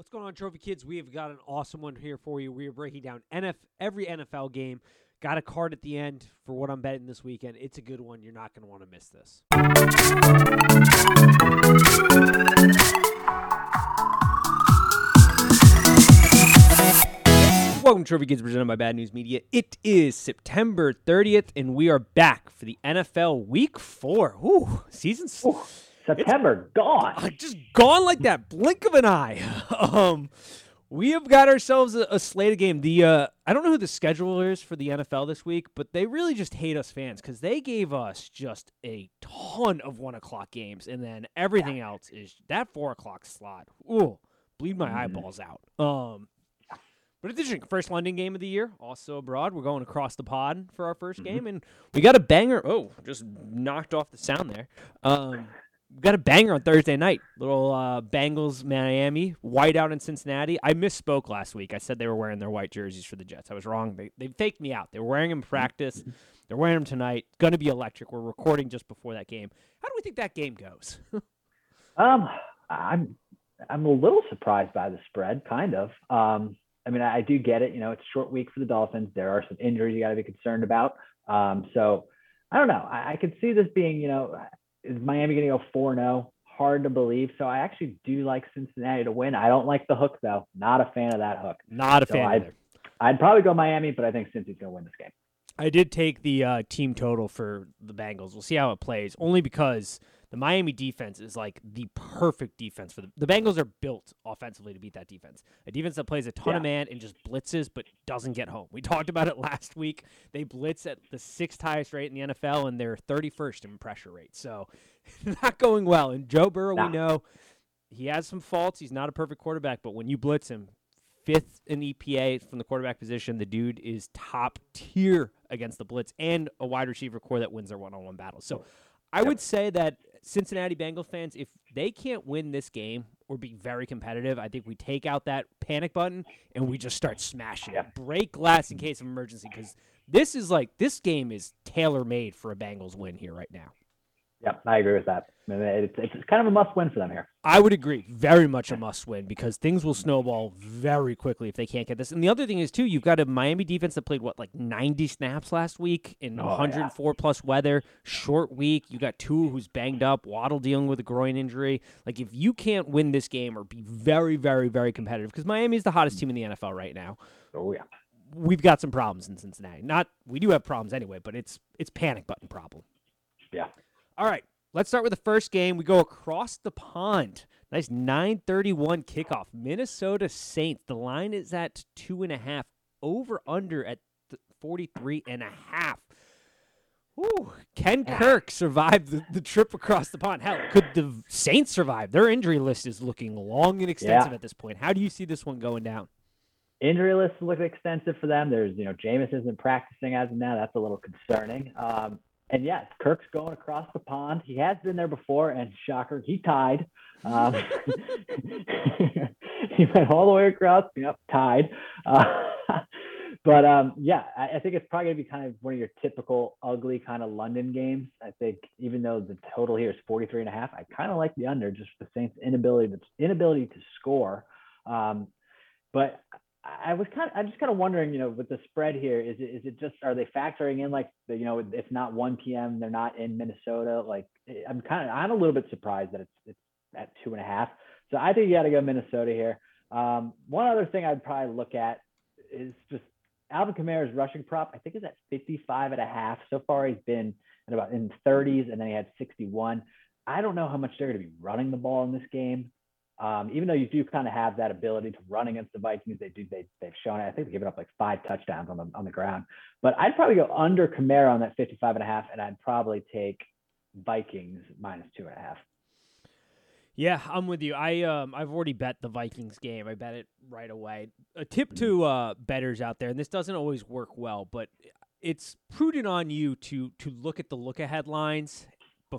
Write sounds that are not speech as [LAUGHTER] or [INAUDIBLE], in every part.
What's going on, Trophy Kids? We have got an awesome one here for you. We are breaking down NF every NFL game. Got a card at the end for what I'm betting this weekend. It's a good one. You're not going to want to miss this. Welcome to Trophy Kids presented by Bad News Media. It is September 30th, and we are back for the NFL Week 4. Ooh, season's Ooh, September gone. uh, just gone like that blink of an eye. [LAUGHS] um, we have got ourselves a, a slate of game. The uh, I don't know who the scheduler is for the NFL this week, but they really just hate us fans because they gave us just a ton of one o'clock games, and then everything else is that four o'clock slot. Ooh, bleed my Mhm. eyeballs out. Um. But it's interesting. First London game of the year, also abroad. We're going across the pod for our 1st Mhm. game, and we got a banger. Oh, just knocked off the sound there. Um, we got a banger on Thursday night. Little uh, Bengals, Miami, white out in Cincinnati. I misspoke last week. I said they were wearing their white jerseys for the Jets. I was wrong. They they faked me out. They were wearing them in practice. They're wearing them tonight. Going to be electric. We're recording just before that game. How do we think that game goes? [LAUGHS] Um, I'm I'm a little surprised by the spread, kind of. Um, I mean, I, I do get it. You know, it's a short week for the Dolphins. There are some injuries you got to be concerned about. Um, so I don't know. I, I could see this being, you know, is Miami going to go four zero? Hard to believe. So I actually do like Cincinnati to win. I don't like the hook though. Not a fan of that hook. Not a So fan I- either. I'd probably go Miami, but I think Cincy's going to win this game. I did take the uh, team total for the Bengals. We'll see how it plays, only because the Miami defense is like the perfect defense for the the Bengals are built offensively to beat that defense. A defense that plays a ton of man and just blitzes but doesn't get home. We [LAUGHS] talked about it last week. They blitz at the sixth highest rate in the NFL and they're 31st in pressure rate. So [LAUGHS] not going well. And Joe Burrow, Nah. we know he has some faults. He's not a perfect quarterback, but when you blitz him, fifth in EPA from the quarterback position. The dude is top tier against the blitz and a wide receiver corps that wins their one-on-one battles. So I would say that Cincinnati Bengals fans, if they can't win this game or be very competitive, I think we take out that panic button and we just start smashing Yeah. it. Break glass in case of emergency because this is like this game is tailor made for a Bengals win here right now. Yep, I agree with that. It's, it's kind of a must win for them here. I would agree. Very much a must win because things will snowball very quickly if they can't get this. And the other thing is too, you've got a Miami defense that played what like 90 snaps last week in Oh, yeah. 104 plus weather, short week. You got Tua who's banged up, Waddle dealing with a groin injury. Like if you can't win this game or be very, very, very competitive, because Miami is the hottest team in the NFL right now. Oh yeah. We've got some problems in Cincinnati. Not we do have problems anyway, but it's it's panic button problem. Yeah. All right, let's start with the first game. We go across the pond. Nice 931 kickoff. Minnesota Saints. The line is at two and a half. Over under at th- 43 and a half. Ooh, Ken Kirk survived the, the trip across the pond. Hell, could the Saints survive? Their injury list is looking long and extensive at this point. How do you see this one going down? Injury list look extensive for them. There's, you know, Jameis isn't practicing as of now. That's a little concerning. Um, and yes, Kirk's going across the pond. He has been there before, and shocker, he tied. Um, [LAUGHS] he went all the way across. Yep, tied. Uh, [LAUGHS] but um, yeah, I, I think it's probably gonna be kind of one of your typical ugly kind of London games. I think even though the total here is 43 and a half, I kind of like the under just the Saints' inability to inability to score. Um, but I was kind of, I'm just kind of wondering, you know, with the spread here, is it, is it just, are they factoring in like, the, you know, if not 1 p.m., they're not in Minnesota. Like, eh, I'm kind of, I'm a little bit surprised that it's, it's at two and a half. So I think you got to go Minnesota here. Um, one other thing I'd probably look at is just Alvin Kamara's rushing prop. I think is at 55 and a half. So far, he's been at about in 30s, and then he had 61. I don't know how much they're going to be running the ball in this game. Um, even though you do kind of have that ability to run against the Vikings, they do they they've shown it. I think they've given up like five touchdowns on the on the ground. But I'd probably go under Kamara on that 55 and a half, and I'd probably take Vikings minus two and a half. Yeah, I'm with you. I um I've already bet the Vikings game. I bet it right away. A tip Mm-hmm. to uh bettors out there, and this doesn't always work well, but it's prudent on you to to look at the look ahead lines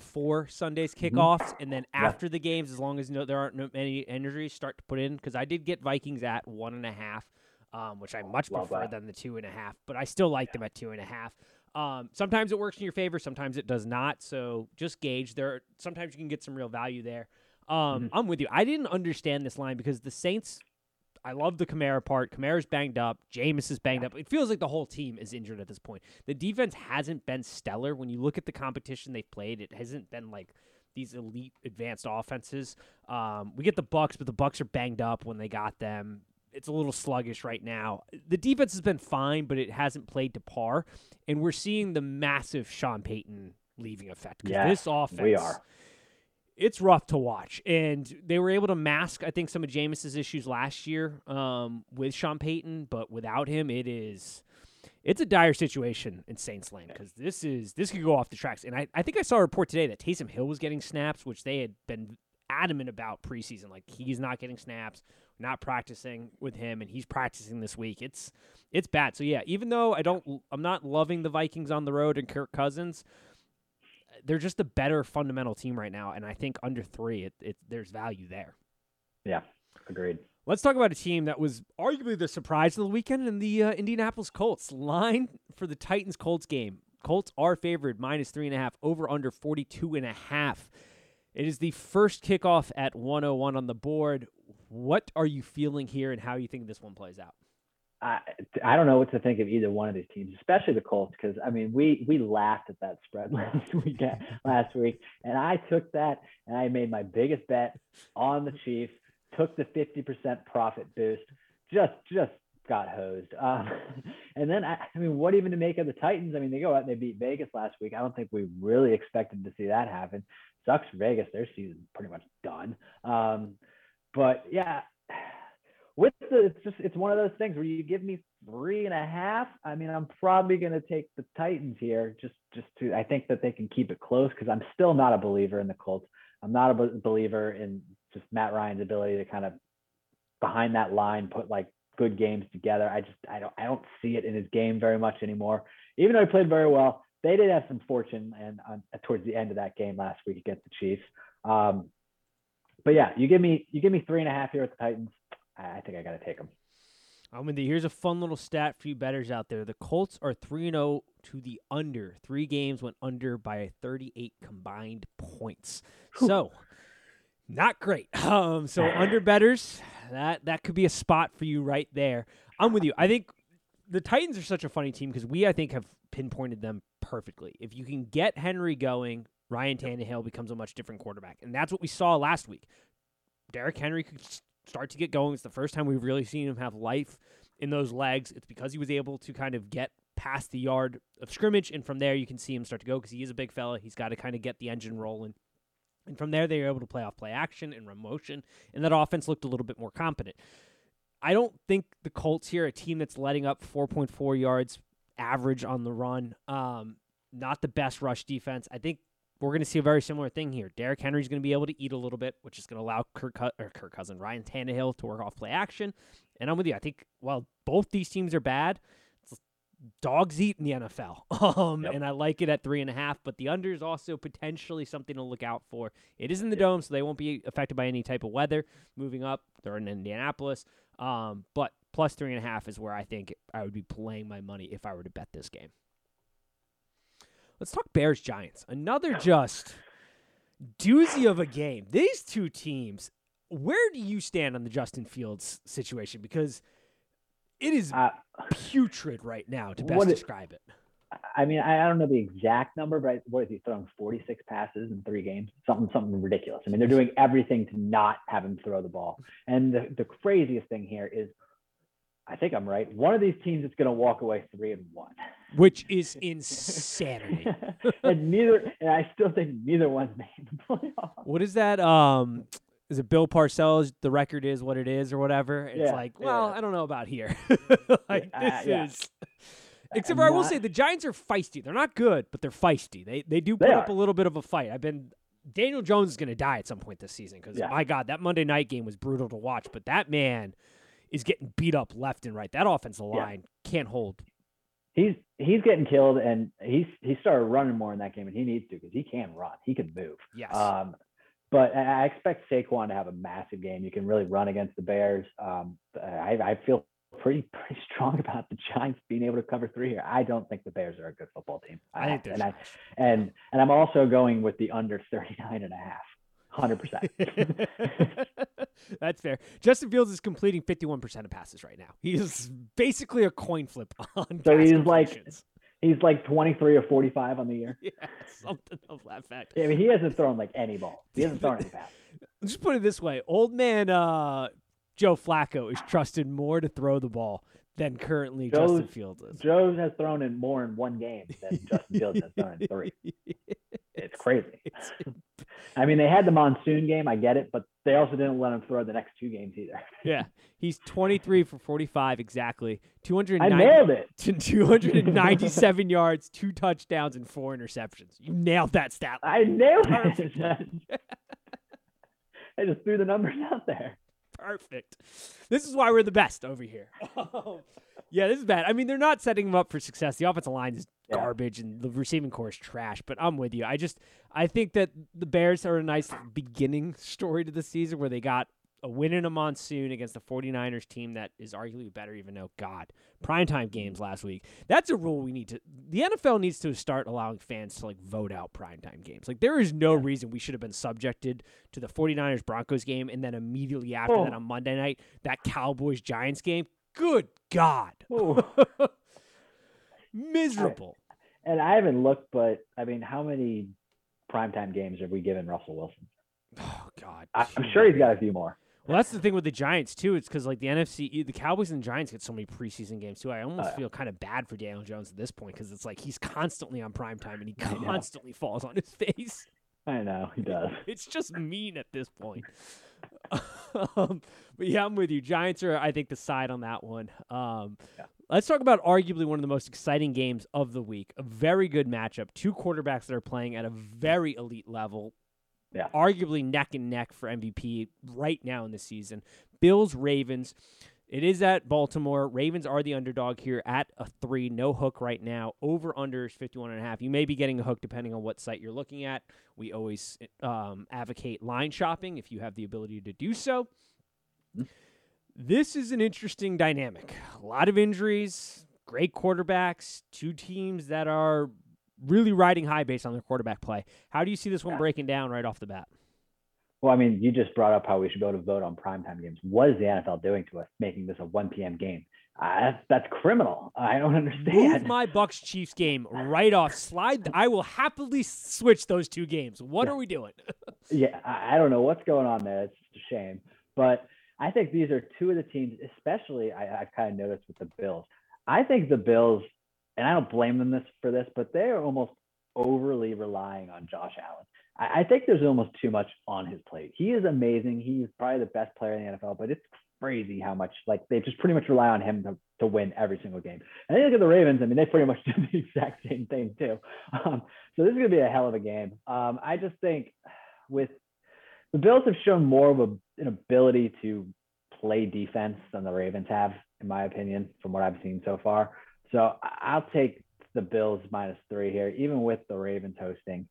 before Sunday's Mhm. kickoffs, and then Yeah. after the games, as long as no, there aren't no, many injuries, start to put in because I did get Vikings at one and a half, um, which I much love prefer that. than the two and a half, but I still like them at two and a half. Um, sometimes it works in your favor, sometimes it does not. So just gauge there. Sometimes you can get some real value there. Um, Mhm. I'm with you. I didn't understand this line because the Saints I love the Kamara part. Kamara's banged up. Jameis is banged up. It feels like the whole team is injured at this point. The defense hasn't been stellar. When you look at the competition they've played, it hasn't been like these elite advanced offenses. Um, we get the Bucks, but the Bucks are banged up when they got them. It's a little sluggish right now. The defense has been fine, but it hasn't played to par, and we're seeing the massive Sean Payton leaving effect. Yes, this offense, we are. It's rough to watch, and they were able to mask, I think, some of Jameis's issues last year um, with Sean Payton, but without him, it is it's a dire situation in Saints Lane because this is this could go off the tracks. And I, I think I saw a report today that Taysom Hill was getting snaps, which they had been adamant about preseason. Like he's not getting snaps, not practicing with him, and he's practicing this week. It's it's bad. So yeah, even though I don't, I'm not loving the Vikings on the road and Kirk Cousins. They're just a better fundamental team right now, and I think under three, it, it there's value there. Yeah, agreed. Let's talk about a team that was arguably the surprise of the weekend in the uh, Indianapolis Colts. Line for the Titans Colts game. Colts are favored minus three and a half, over under 42 and a half. It is the first kickoff at 101 on the board. What are you feeling here and how you think this one plays out? I, I don't know what to think of either one of these teams, especially the Colts, because I mean we we laughed at that spread [LAUGHS] last week last week, and I took that and I made my biggest bet on the Chiefs, took the fifty percent profit boost, just just got hosed. Um, [LAUGHS] and then I, I mean, what even to make of the Titans? I mean, they go out and they beat Vegas last week. I don't think we really expected to see that happen. Sucks Vegas; their season's pretty much done. Um, but yeah, with the it's just it's one of those things where you give me three and a half. I mean, I'm probably going to take the Titans here just just to I think that they can keep it close because I'm still not a believer in the Colts. I'm not a believer in just Matt Ryan's ability to kind of behind that line put like good games together. I just I don't I don't see it in his game very much anymore. Even though he played very well, they did have some fortune and uh, towards the end of that game last week against the Chiefs. Um, but yeah, you give me you give me three and a half here with the Titans. I think I got to take them. I'm with you. Here's a fun little stat for you bettors out there. The Colts are 3 0 to the under. Three games went under by 38 combined points. So, not great. [LAUGHS] Um, so [LAUGHS] under bettors, that that could be a spot for you right there. I'm with you. I think the Titans are such a funny team because we I think have pinpointed them perfectly. If you can get Henry going, Ryan Tannehill becomes a much different quarterback, and that's what we saw last week. Derrick Henry could start to get going. It's the first time we've really seen him have life in those legs. It's because he was able to kind of get past the yard of scrimmage, and from there you can see him start to go because he is a big fella. He's got to kind of get the engine rolling. And from there, they were able to play off play action and run motion, and that offense looked a little bit more competent. I don't think the Colts here, a team that's letting up 4.4 yards average on the run, um, not the best rush defense. I think we're going to see a very similar thing here. Derrick Henry's going to be able to eat a little bit, which is going to allow Kirk, or Kirk Cousin, Ryan Tannehill to work off play action. And I'm with you. I think while both these teams are bad, dogs eat in the NFL. [LAUGHS] Um, yep. And I like it at three and a half, but the under is also potentially something to look out for. It is in the dome, so they won't be affected by any type of weather. Moving up, they're in Indianapolis. Um, but plus three and a half is where I think I would be playing my money if I were to bet this game. Let's talk Bears Giants. Another just doozy of a game. These two teams, where do you stand on the Justin Fields situation? Because it is uh, putrid right now to best describe it. I mean, I don't know the exact number, but what is he throwing 46 passes in three games? Something, something ridiculous. I mean, they're doing everything to not have him throw the ball. And the, the craziest thing here is, I think I'm right. One of these teams is going to walk away three and one, which is [LAUGHS] insanity. [LAUGHS] and neither, and I still think neither one's made the playoffs. What is that? Um, is it Bill Parcells? The record is what it is, or whatever. It's yeah, like, well, yeah. I don't know about here. [LAUGHS] like uh, this yeah. is. Except for I will say the Giants are feisty. They're not good, but they're feisty. They they do put they up a little bit of a fight. I've been Daniel Jones is going to die at some point this season because my God, that Monday night game was brutal to watch. But that man is getting beat up left and right. That offensive line can't hold. He's he's getting killed, and he's he started running more in that game, and he needs to because he can run. He can move. Yes. Um, but I expect Saquon to have a massive game. You can really run against the Bears. Um, I, I feel pretty pretty strong about the Giants being able to cover three here. I don't think the Bears are a good football team. I think and I and and I'm also going with the under 39 and a half. Hundred percent. [LAUGHS] That's fair. Justin Fields is completing fifty-one percent of passes right now. He's basically a coin flip on. So he's like. He's like twenty three or forty five on the year. [LAUGHS] yeah, something of that fact. I mean, he hasn't thrown like any ball. He hasn't thrown any pass. Let's [LAUGHS] just put it this way: old man uh, Joe Flacco is trusted more to throw the ball than currently Justin Fields is. Joe has thrown in more in one game than Justin Fields has thrown in three. It's crazy. It's- I mean, they had the monsoon game. I get it, but they also didn't let him throw the next two games either. [LAUGHS] yeah, he's 23 for 45 exactly. I nailed it. to 297 [LAUGHS] yards, two touchdowns, and four interceptions. You nailed that stat. line. I nailed [LAUGHS] Perfect. it. I just threw the numbers out there. Perfect. This is why we're the best over here. Um, yeah, this is bad. I mean, they're not setting him up for success. The offensive line is Yeah. garbage and the receiving corps is trash, but I'm with you. I just I think that the Bears are a nice beginning story to the season where they got a win in a monsoon against the 49ers team that is arguably better even though god primetime games last week that's a rule we need to the nfl needs to start allowing fans to like vote out primetime games like there is no reason we should have been subjected to the 49ers broncos game and then immediately after Oh. that on monday night that cowboys giants game good god [LAUGHS] miserable And I haven't looked, but I mean, how many primetime games have we given Russell Wilson? oh god I- I'm sure he's got a few more. Well, that's the thing with the Giants too. It's because like the NFC, the Cowboys and the Giants get so many preseason games too. I almost oh, yeah. feel kind of bad for Daniel Jones at this point because it's like he's constantly on prime time and he [LAUGHS] constantly falls on his face. I know he [LAUGHS] does. It's just mean at this point. Um, but yeah, I'm with you. Giants are, I think, the side on that one. Um, Yeah. Let's talk about arguably one of the most exciting games of the week. A very good matchup. Two quarterbacks that are playing at a very elite level. Yeah. Arguably neck and neck for MVP right now in the season. Bills, Ravens. It is at Baltimore. Ravens are the underdog here at a three. No hook right now. Over under is 51 and a half. You may be getting a hook depending on what site you're looking at. We always um, advocate line shopping if you have the ability to do so. Mhm. This is an interesting dynamic. A lot of injuries, great quarterbacks, two teams that are really riding high based on their quarterback play. How do you see this one breaking down right off the bat? Well, I mean, you just brought up how we should be able to vote on primetime games. What is the NFL doing to us, making this a 1 p.m. game? Uh, that's, criminal. I don't Move understand. my Bucks Chiefs game right off. Slide. I will happily switch those two games. What Yeah. are we doing? [LAUGHS] yeah, I, I don't know what's going on there. It's just a shame. But I think these are two of the teams, especially I, I've kind of noticed with the Bills. I think the Bills, and I don't blame them this for this, but they are almost overly relying on Josh Allen. I, I think there's almost too much on his plate. He is amazing. He's probably the best player in the NFL, but it's crazy how much like they just pretty much rely on him to, to win every single game. And then you look at the Ravens. I mean, they pretty much [LAUGHS] do the exact same thing too. Um, so this is going to be a hell of a game. Um, I just think with the Bills have shown more of a, an ability to play defense than the Ravens have, in my opinion, from what I've seen so far. So I'll take the Bills minus three here, even with the Ravens hosting.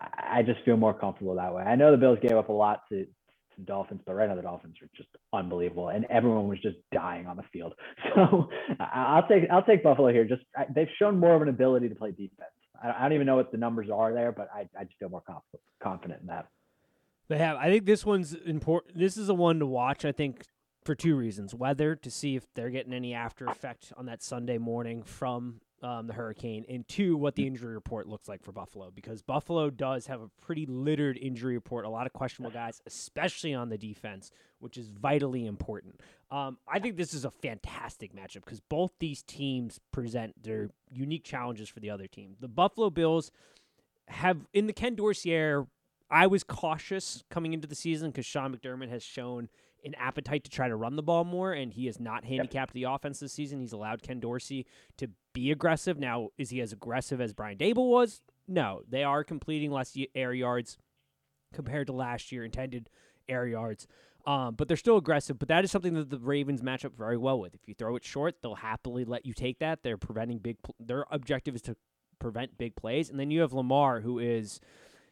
I just feel more comfortable that way. I know the Bills gave up a lot to, to Dolphins, but right now the Dolphins are just unbelievable, and everyone was just dying on the field. [LAUGHS] So I'll take I'll take Buffalo here. Just they've shown more of an ability to play defense. I, don't even know what the numbers are there, but I, I just feel more confident confident in that. They have. I think this one's important. This is a one to watch. I think for two reasons: weather to see if they're getting any after effect on that Sunday morning from um, the hurricane, and two, what the injury report looks like for Buffalo, because Buffalo does have a pretty littered injury report. A lot of questionable guys, especially on the defense, which is vitally important. Um, I think this is a fantastic matchup because both these teams present their unique challenges for the other team. The Buffalo Bills have in the Ken Dorsey era, I was cautious coming into the season because Sean McDermott has shown an appetite to try to run the ball more, and he has not handicapped the offense this season. He's allowed Ken Dorsey to be aggressive. Now, is he as aggressive as Brian Daboll was? No, they are completing less air yards compared to last year, intended air yards. Um, but they're still aggressive. But that is something that the Ravens match up very well with. If you throw it short, they'll happily let you take that. They're preventing big. Pl- their objective is to prevent big plays, and then you have Lamar, who is.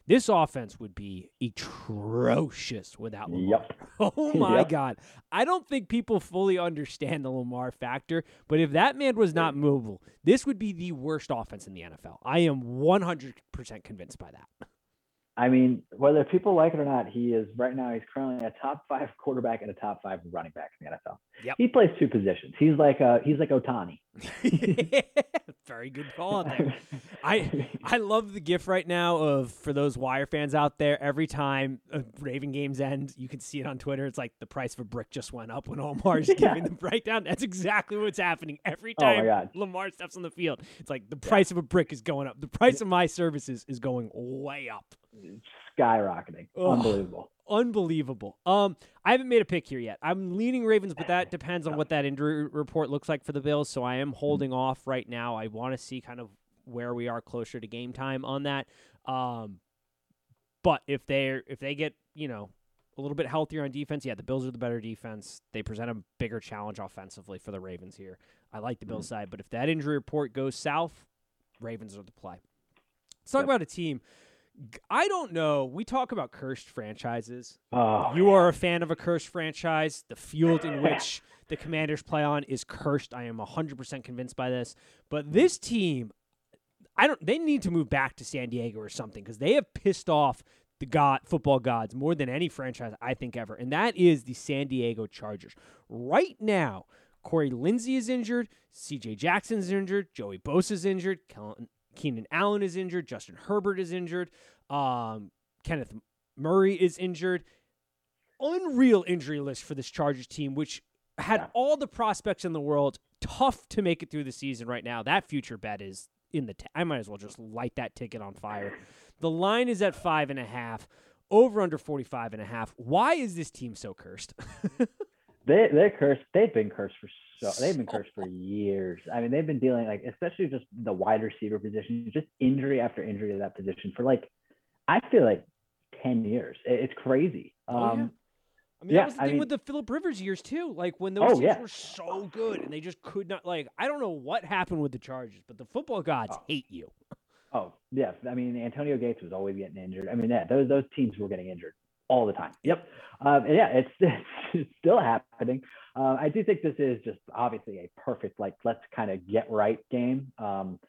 This offense would be atrocious without Lamar. Yep. [LAUGHS] Oh [LAUGHS] my Yep. God. I don't think people fully understand the Lamar factor, but if that man was not mobile, this would be the worst offense in the NFL. I am 100% convinced by that. I mean, whether people like it or not, he is right now. He's currently a top five quarterback and a top five running back in the NFL. Yep. He plays two positions. He's like a he's like Ohtani. [LAUGHS] Very good call on there. I I love the gif right now of for those Wire fans out there. Every time a Raven games end, you can see it on Twitter. It's like the price of a brick just went up when Omar's [LAUGHS] Yeah. giving the breakdown. That's exactly what's happening every Oh time God. Lamar steps on the field. It's like the price of a brick is going up. The price of my services is going way up. Skyrocketing. Unbelievable. Unbelievable. Um, I haven't made a pick here yet. I'm leaning Ravens, but that [CLEARS THROAT] depends on what that injury report looks like for the Bills. So I am holding off right now. I want to see kind of where we are closer to game time on that. Um, but if they if they get you know a little bit healthier on defense, yeah, the Bills are the better defense. They present a bigger challenge offensively for the Ravens here. I like the Bills side, but if that injury report goes south, Ravens are the play. Let's talk Yep. about a team. I don't know. We talk about cursed franchises. Oh, You are a fan of a cursed franchise. The field in which the Commanders play on is cursed. I am 100% convinced by this. But this team, I don't they need to move back to San Diego or something cuz they have pissed off the god football gods more than any franchise I think ever. And that is the San Diego Chargers. Right now, Corey Linsley is injured, CJ Jackson's injured, Joey Bosa's injured, Kellen- Keenan Allen is injured, Justin Herbert is injured, um, Kenneth Murray is injured. Unreal injury list for this Chargers team, which had Yeah. all the prospects in the world. Tough to make it through the season right now. That future bet is in the. T- I might as well just light that ticket on fire. The line is at five and a half. Over under 45 and a half. Why is this team so cursed? [LAUGHS] They they're cursed. They've been cursed for so they've been cursed for years. I mean, they've been dealing like especially just the wide receiver position, just injury after injury to that position for like I feel like ten years. It- It's crazy. Oh, yeah. Um, I mean, Yeah, that was the I thing mean- with the Philip Rivers years too. Like when those Oh, teams yeah. were so good and they just could not. Like I don't know what happened with the Chargers, but the football gods Oh. hate you. Oh yeah, I mean Antonio Gates was always getting injured. I mean, yeah, those those teams were getting injured all the time. Yep. Um, yeah, it's, [LAUGHS] it's still happening. Uh, I do think this is just obviously a perfect like let's kind of get right game. Um,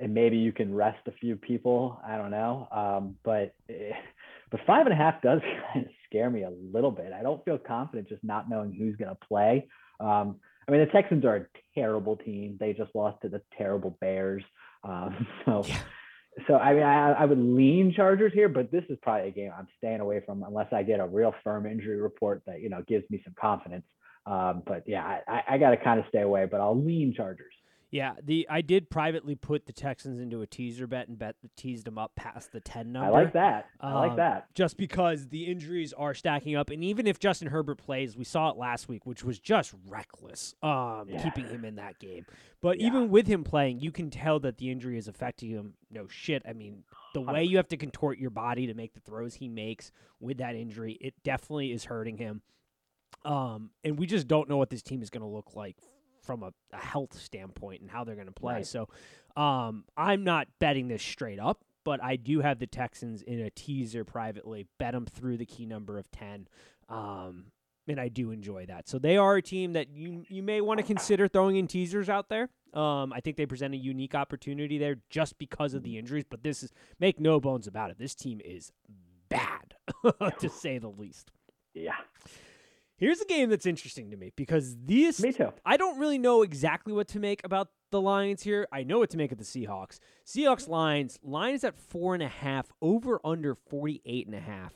and maybe you can rest a few people. I don't know. Um, but [LAUGHS] but five and a half does [LAUGHS] kind of scare me a little bit. I don't feel confident just not knowing who's going to play. Um, I mean, the Texans are a terrible team. They just lost to the terrible Bears. Um, so, Yeah. So I mean, I, I would lean Chargers here, but this is probably a game I'm staying away from unless I get a real firm injury report that you know gives me some confidence. Um, but yeah, I, I, got to kind of stay away, but I'll lean Chargers. Yeah, the I did privately put the Texans into a teaser bet and bet teased them up past the ten number. I like that. I Um, like that. just because the injuries are stacking up, and even if Justin Herbert plays, we saw it last week, which was just reckless, um, Yeah. keeping him in that game. But Yeah. even with him playing, you can tell that the injury is affecting him. No shit. I mean, the way you have to contort your body to make the throws he makes with that injury, it definitely is hurting him. Um, and we just don't know what this team is going to look like from a, a health standpoint and how they're going to play. Right. So, um, I'm not betting this straight up, but I do have the Texans in a teaser privately. Bet them through the key number of ten. Um, and I do enjoy that. So they are a team that you you may want to consider throwing in teasers out there. Um, I think they present a unique opportunity there just because of the injuries. But this is make no bones about it. This team is bad [LAUGHS] to say the least. Yeah, Here's a game that's interesting to me because this me too. I don't really know exactly what to make about the Lions here. I know what to make of the Seahawks. Seahawks Lions, Lions at four and a half, over under 48 and a half.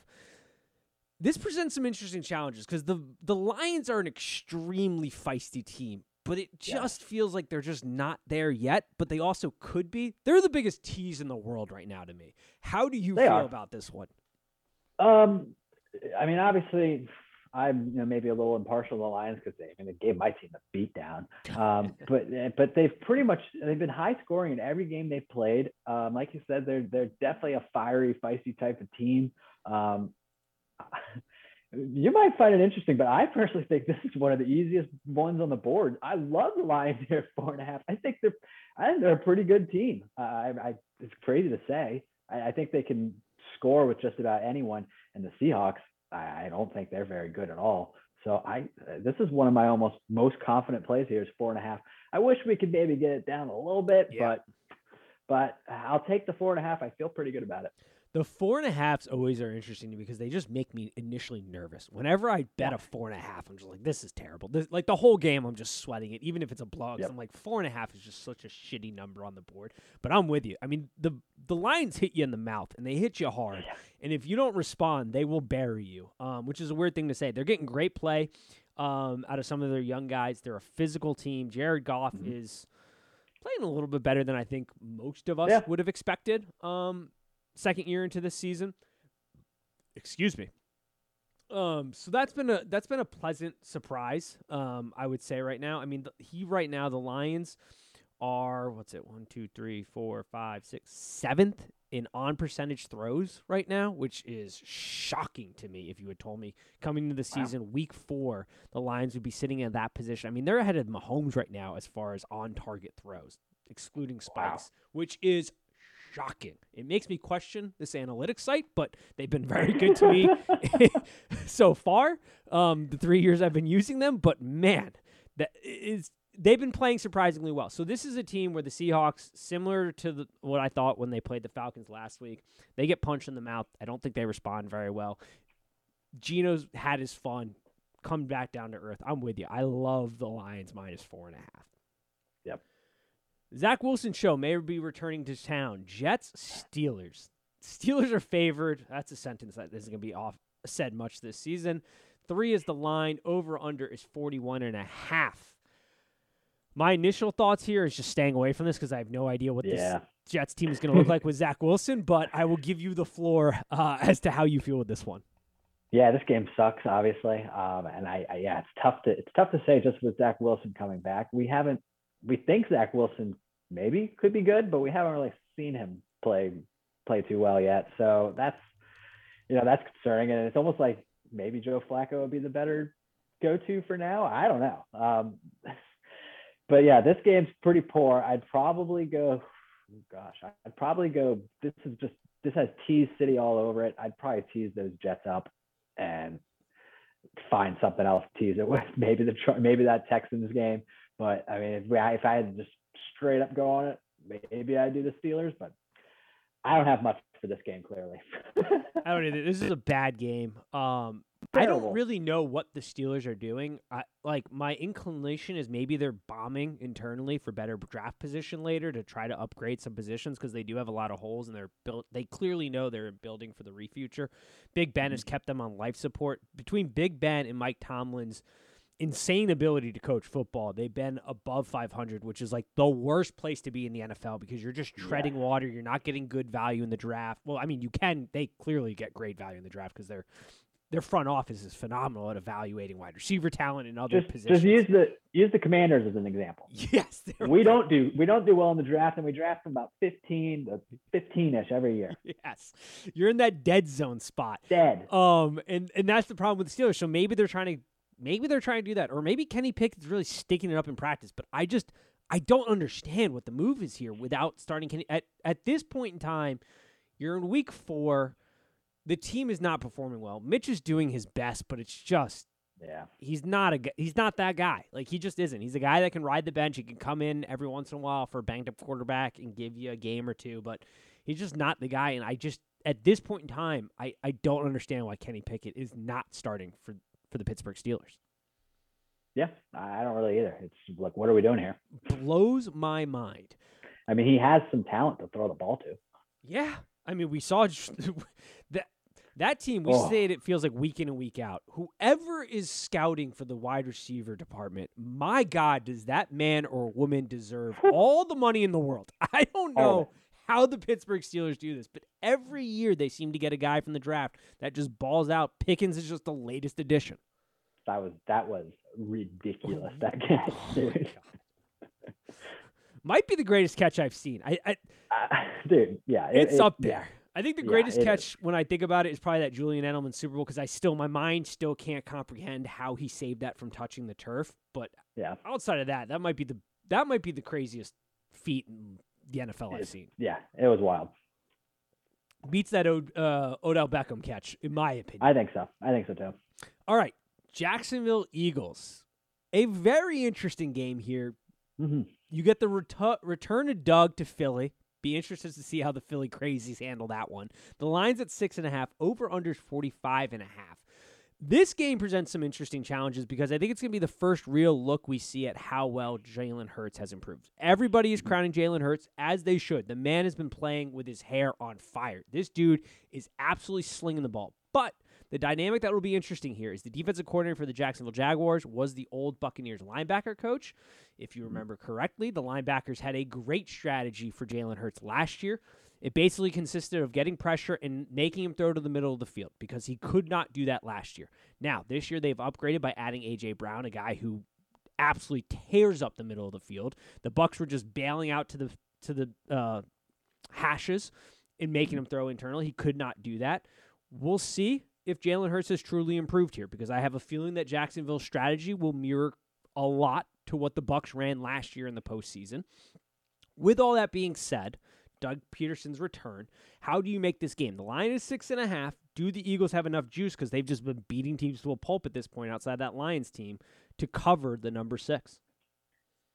This presents some interesting challenges because the the Lions are an extremely feisty team, but it Yeah. just feels like they're just not there yet. But they also could be. They're the biggest tease in the world right now to me. How do you They feel are. about this one? Um, I mean, obviously, I'm you know, maybe a little impartial to the Lions because they, I mean, they gave my team a beat down. [LAUGHS] Um, but but they've pretty much they've been high scoring in every game they've played. Um, like you said, they're they're definitely a fiery, feisty type of team. Um, you might find it interesting, but I personally think this is one of the easiest ones on the board. I love the Lions here at four and a half. I think they're I think they're a pretty good team. Uh, I, I it's crazy to say. I, I think they can score with just about anyone. And the Seahawks, I, I don't think they're very good at all. So I this is one of my almost most confident plays here is four and a half. I wish we could maybe get it down a little bit, Yeah. but but I'll take the four and a half. I feel pretty good about it. The four and a halfs always are interesting to me because they just make me initially nervous. Whenever I bet a four and a half, I'm just like, this is terrible. This, like the whole game, I'm just sweating it, even if it's a blowout. 'cause Yep. I'm like, four and a half is just such a shitty number on the board. But I'm with you. I mean, the the Lions hit you in the mouth and they hit you hard. And if you don't respond, they will bury you, um, which is a weird thing to say. They're getting great play um, out of some of their young guys. They're a physical team. Jared Goff Mhm. is playing a little bit better than I think most of us Yeah. would have expected. Um, second year into this season. Excuse me. Um, so that's been a that's been a pleasant surprise. Um, I would say right now. I mean, the, he right now the Lions are what's it? One, two, three, four, five, six, seventh in on percentage throws right now, which is shocking to me. If you had told me coming into the Wow. season, week four, the Lions would be sitting in that position. I mean, they're ahead of Mahomes right now as far as on target throws, excluding Wow. spikes, which is shocking. It makes me question this analytics site, but they've been very good to me [LAUGHS] so far. Um, the three years I've been using them, but man, that is they've been playing surprisingly well. So this is a team where the Seahawks, similar to the, what I thought when they played the Falcons last week, they get punched in the mouth. I don't think they respond very well. Geno's had his fun, come back down to earth. I'm with you. I love the Lions minus four and a half. Zach Wilson show may be returning to town. Jets, Steelers. Steelers are favored. That's a sentence that isn't going to be off said much this season. Three is the line. Over under is 41 and a half. My initial thoughts here is just staying away from this because I have no idea what yeah. this Jets team is going to look like with Zach Wilson, but I will give you the floor uh, as to how you feel with this one. Yeah, this game sucks, obviously, um, and I, I yeah, it's tough to it's tough to say just with Zach Wilson coming back. We haven't we think Zach Wilson maybe could be good, but we haven't really seen him play play too well yet. So that's you know that's concerning, and it's almost like maybe Joe Flacco would be the better go to for now. I don't know, um, [LAUGHS] but yeah, this game's pretty poor. I'd probably go. Gosh, I'd probably go. This is just this has tease city all over it. I'd probably tease those Jets up and find something else to tease it with. [LAUGHS] Maybe the maybe that Texans game. But I mean, if, we, if I had to just straight up go on it, maybe I'd do the Steelers. But I don't have much for this game. Clearly, I don't either. This is a bad game. Um, I don't really know what the Steelers are doing. I, like my inclination is maybe they're bombing internally for better draft position later to try to upgrade some positions because they do have a lot of holes and they're built. They clearly know they're building for the refuture. Big Ben has kept them on life support. Between Big Ben and Mike Tomlin's insane ability to coach football, they've been above 500, which is like the worst place to be in the NFL because you're just treading water. You're not getting good value in the draft. Well, I mean, you can. They clearly get great value in the draft because they're their front office is phenomenal at evaluating wide receiver talent and other just positions. just use the use the Commanders as an example. [LAUGHS] yes, We don't do we don't do well in the draft, and we draft from about 15 to 15 ish every year. [LAUGHS] Yes, you're in that dead zone spot. Dead. Um, and and that's the problem with the Steelers. So maybe they're trying to, maybe they're trying to do that, or maybe Kenny Pickett's really sticking it up in practice. But I just, I don't understand what the move is here without starting Kenny. At at this point in time, you're in week four. The team is not performing well. Mitch is doing his best, but it's just Yeah. he's not a he's not that guy. Like he just isn't. He's a guy that can ride the bench. He can come in every once in a while for a banged up quarterback and give you a game or two, but he's just not the guy. And I just at this point in time, I, I don't understand why Kenny Pickett is not starting for for the Pittsburgh Steelers. Yeah. I don't really either. It's like, what are we doing here? Blows my mind. I mean, he has some talent to throw the ball to. Yeah, I mean we saw [LAUGHS] that that team. We Oh. say it. It feels like week in and week out. Whoever is scouting for the wide receiver department, my God, does that man or woman deserve [LAUGHS] all the money in the world? [LAUGHS] I don't of know how the Pittsburgh Steelers do this, but every year they seem to get a guy from the draft that just balls out. Pickens is just the latest addition. That was that was ridiculous. That Oh dude. God. [LAUGHS] Might be the greatest catch I've seen. I, I Uh, dude, yeah, it- it's it- up yeah. there. I think the greatest is. catch when I think about it is probably that Julian Edelman Super Bowl because I still my mind still can't comprehend how he saved that from touching the turf. But Yeah, outside of that, that might be the that might be the craziest feat in the NFL I've seen. yeah, it was wild. Beats that Od- uh, Odell Beckham catch, in my opinion. I think so. I think so too. All right, Jacksonville Eagles, a very interesting game here. hmm You get the retu- return of Doug to Philly. Be interested to see how the Philly crazies handle that one. The line's at six and a half, over under 45 and a half. This game presents some interesting challenges because I think it's going to be the first real look we see at how well Jalen Hurts has improved. Everybody is mm-hmm. crowning Jalen Hurts as they should. The man has been playing with his hair on fire. This dude is absolutely slinging the ball. But the dynamic that will be interesting here is the defensive coordinator for the Jacksonville Jaguars was the old Buccaneers linebacker coach. If you mm-hmm. remember correctly, the linebackers had a great strategy for Jalen Hurts last year. It basically consisted of getting pressure and making him throw to the middle of the field because he could not do that last year. Now, this year they've upgraded by adding AJ Brown, a guy who absolutely tears up the middle of the field. The Bucks were just bailing out to the to the uh, hashes and making him throw internally. He could not do that. We'll see if Jalen Hurts has truly improved here because I have a feeling that Jacksonville's strategy will mirror a lot to what the Bucks ran last year in the postseason. With all that being said, Doug Pederson's return. How do you make this game? The line is six and a half. Do the Eagles have enough juice because they've just been beating teams to a pulp at this point outside that Lions team to cover the number six?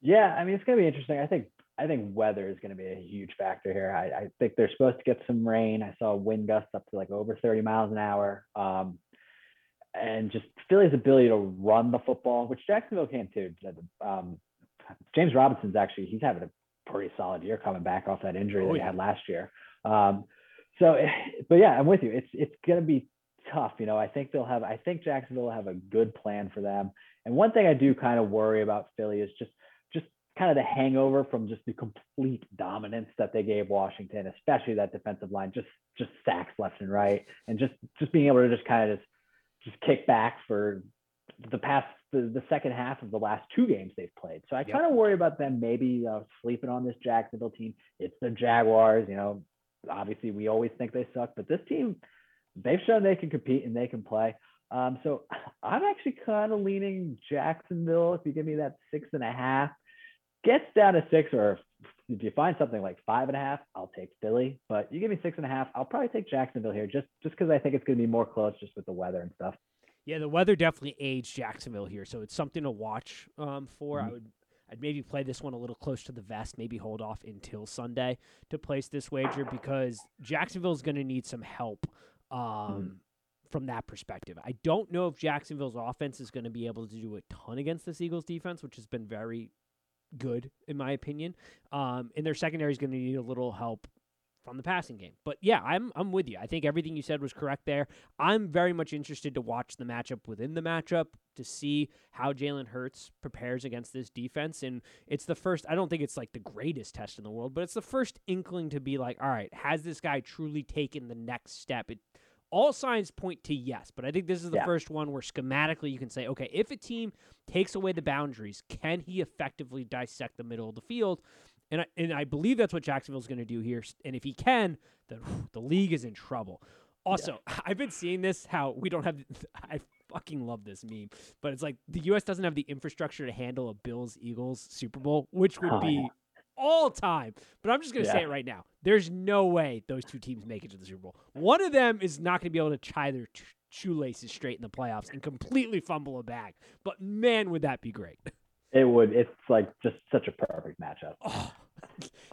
Yeah, I mean it's going to be interesting. I think I think weather is going to be a huge factor here. I, I, think they're supposed to get some rain. I saw wind gusts up to like over 30 miles an hour. Um, and just Philly's ability to run the football, which Jacksonville can too. Um, James Robinson's actually he's having a pretty solid year coming back off that injury oh, that he had last year. Um, so, [LAUGHS] but yeah, I'm with you. It's it's going to be tough. You know, I think they'll have. I think Jacksonville will have a good plan for them. And one thing I do kind of worry about Philly is just just kind of the hangover from just the complete dominance that they gave Washington, especially that defensive line, just just sacks left and right, and just just being able to just kind of just just kick back for the past the, the second half of the last two games they've played. So I yep. kind of worry about them maybe uh, sleeping on this Jacksonville team. It's the Jaguars, you know. Obviously, we always think they suck, but this team, they've shown they can compete and they can play. Um, so [LAUGHS] I'm actually kind of leaning Jacksonville. If you give me that six and a half, gets down to six, or if you find something like five and a half, I'll take Philly. But you give me six and a half, I'll probably take Jacksonville here, just just because I think it's going to be more close, just with the weather and stuff. Yeah, the weather definitely aids Jacksonville here, so it's something to watch um, for. Mm-hmm. I would I'd maybe play this one a little close to the vest, maybe hold off until Sunday to place this wager because Jacksonville is going to need some help um, mm. from that perspective. I don't know if Jacksonville's offense is going to be able to do a ton against this Eagles defense, which has been very good in my opinion. Um, and their secondary is going to need a little help from the passing game. But yeah, I'm I'm with you. I think everything you said was correct there. I'm very much interested to watch the matchup within the matchup to see how Jalen Hurts prepares against this defense. And it's the first I don't think it's like the greatest test in the world, but it's the first inkling to be like, all right, has this guy truly taken the next step? It all signs point to yes, but I think this is the yeah. first one where schematically you can say, okay, if a team takes away the boundaries, can he effectively dissect the middle of the field? And I, and I believe that's what Jacksonville's going to do here. And if he can, then the league is in trouble. Also, yeah. [LAUGHS] I've been seeing this how we don't have. I fucking love this meme, but it's like the U.S. doesn't have the infrastructure to handle a Bills Eagles Super Bowl, which would be all time. But I'm just going to yeah. say it right now. There's no way those two teams make it to the Super Bowl. One of them is not going to be able to tie their shoelaces straight in the playoffs and completely fumble a bag. But man, would that be great. [LAUGHS] It would. It's like just such a perfect matchup. Oh,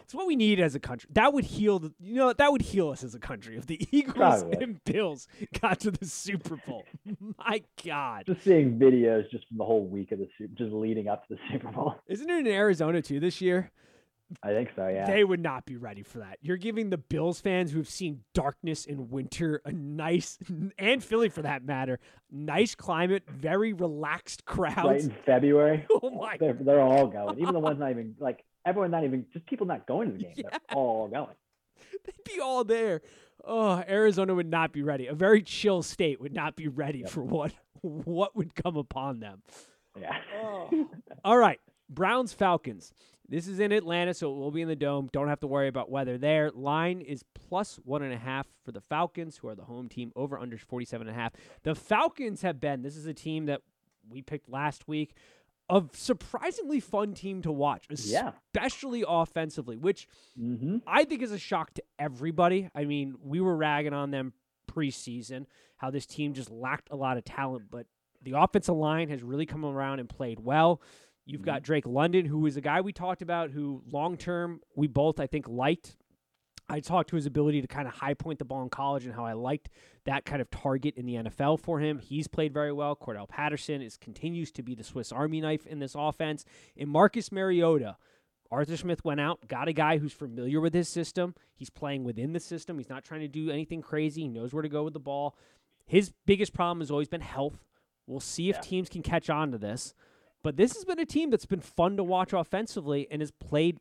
it's what we need as a country. That would heal. The, you know, that would heal us as a country if the [LAUGHS] Eagles and Bills got to the Super Bowl. [LAUGHS] My God! Just seeing videos just from the whole week of the Super, just leading up to the Super Bowl. Isn't it in Arizona too this year? I think so, yeah. They would not be ready for that. You're giving the Bills fans who've seen darkness in winter a nice, and Philly for that matter, nice climate, very relaxed crowds. Right in February. [LAUGHS] Oh my! They're, they're all going. Even the ones not even like everyone not even just people not going to the game. [LAUGHS] Yeah. They're all going. They'd be all there. Oh, Arizona would not be ready. A very chill state would not be ready yep. for what what would come upon them. Yeah. Oh. [LAUGHS] all right. Browns Falcons. This is in Atlanta, so it will be in the dome. Don't have to worry about weather there. Line is plus one and a half for the Falcons, who are the home team, over under 47 and a half. The Falcons have been, this is a team that we picked last week, a surprisingly fun team to watch, especially yeah. offensively, which mm-hmm. I think is a shock to everybody. I mean, we were ragging on them preseason, how this team just lacked a lot of talent, but the offensive line has really come around and played well. You've got mm-hmm. Drake London, who is a guy we talked about who long term we both, I think, liked I talked to his ability to kind of high point the ball in college and how I liked that kind of target in the NFL for him. He's played very well. Cordarrelle Patterson is continues to be the Swiss Army knife in this offense. And Marcus Mariota, Arthur Smith went out, got a guy who's familiar with his system. He's playing within the system. He's not trying to do anything crazy. He knows where to go with the ball. His biggest problem has always been health. We'll see if yeah. teams can catch on to this. But this has been a team that's been fun to watch offensively and has played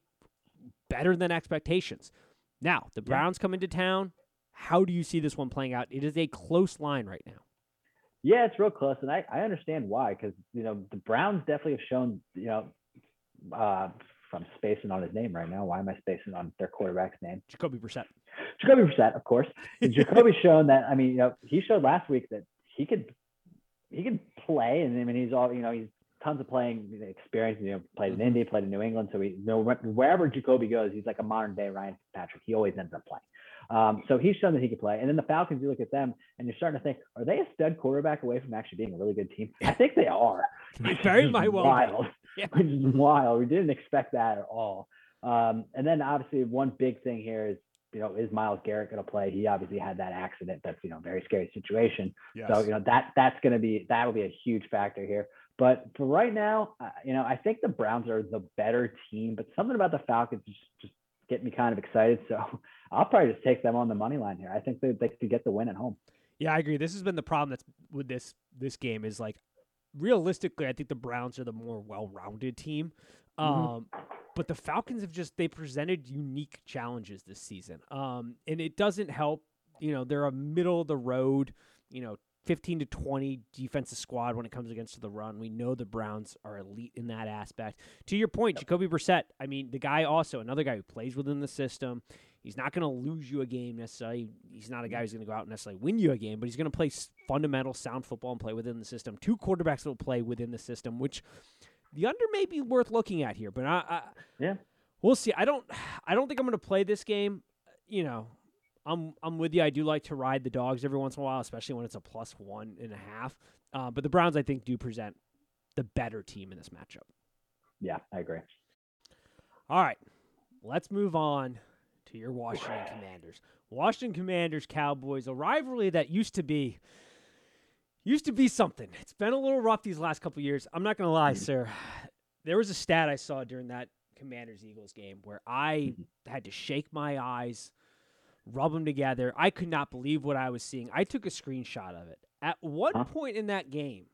better than expectations. Now, the Browns yeah. come into town. How do you see this one playing out? It is a close line right now. Yeah, it's real close, and I, I understand why because you know the Browns definitely have shown you know uh, I'm spacing on his name right now. Why am I spacing on their quarterback's name? Jacoby Brissett. Jacoby Brissett, of course. [LAUGHS] Jacoby's shown that. I mean, you know, he showed last week that he could he could play, and I mean, he's all you know, he's tons of playing experience. You know, played in mm-hmm. Indy, played in New England, so we you know wherever Jacoby goes, he's like a modern day Ryan Patrick. He always ends up playing. Um, so he's shown that he could play. And then the Falcons, you look at them and you're starting to think, are they a stud quarterback away from actually being a really good team? I think they are. [LAUGHS] Very might well. Wild. [LAUGHS] Yeah. Which is wild. We didn't expect that at all. Um, and then obviously one big thing here is, you know, is Myles Garrett going to play? He obviously had that accident. That's, you know, very scary situation. Yes. So, you know, that that's going to be, that will be a huge factor here. But for right now, you know, I think the Browns are the better team, but something about the Falcons just, just get me kind of excited. [LAUGHS] So I'll probably just take them on the money line here. I think they, they could get the win at home. Yeah, I agree. This has been the problem that's with this this game is like realistically, I think the Browns are the more well-rounded team. Mm-hmm. Um, but the Falcons have just they presented unique challenges this season. Um, and it doesn't help. You know, they're a middle of the road. You know, 15 to 20 defensive squad when it comes against the run. We know the Browns are elite in that aspect. To your point, Jacoby Brissett, I mean, the guy also, another guy who plays within the system. He's not going to lose you a game necessarily. He's not a guy who's going to go out and necessarily win you a game, but he's going to play fundamental, sound football and play within the system. Two quarterbacks that will play within the system, which the under may be worth looking at here. But I, I yeah, we'll see. I don't, I don't think I'm going to play this game. You know, I'm I'm with you. I do like to ride the dogs every once in a while, especially when it's a plus one and a half. Uh, but the Browns, I think, do present the better team in this matchup. Yeah, I agree. All right, let's move on to your Washington Commanders. Washington Commanders Cowboys, a rivalry that used to be used to be something. It's been a little rough these last couple years. I'm not going to lie, mm-hmm. sir. There was a stat I saw during that Commanders Eagles game where I mm-hmm. had to shake my eyes rub them together. I could not believe what I was seeing. I took a screenshot of it. At one huh? point in that game,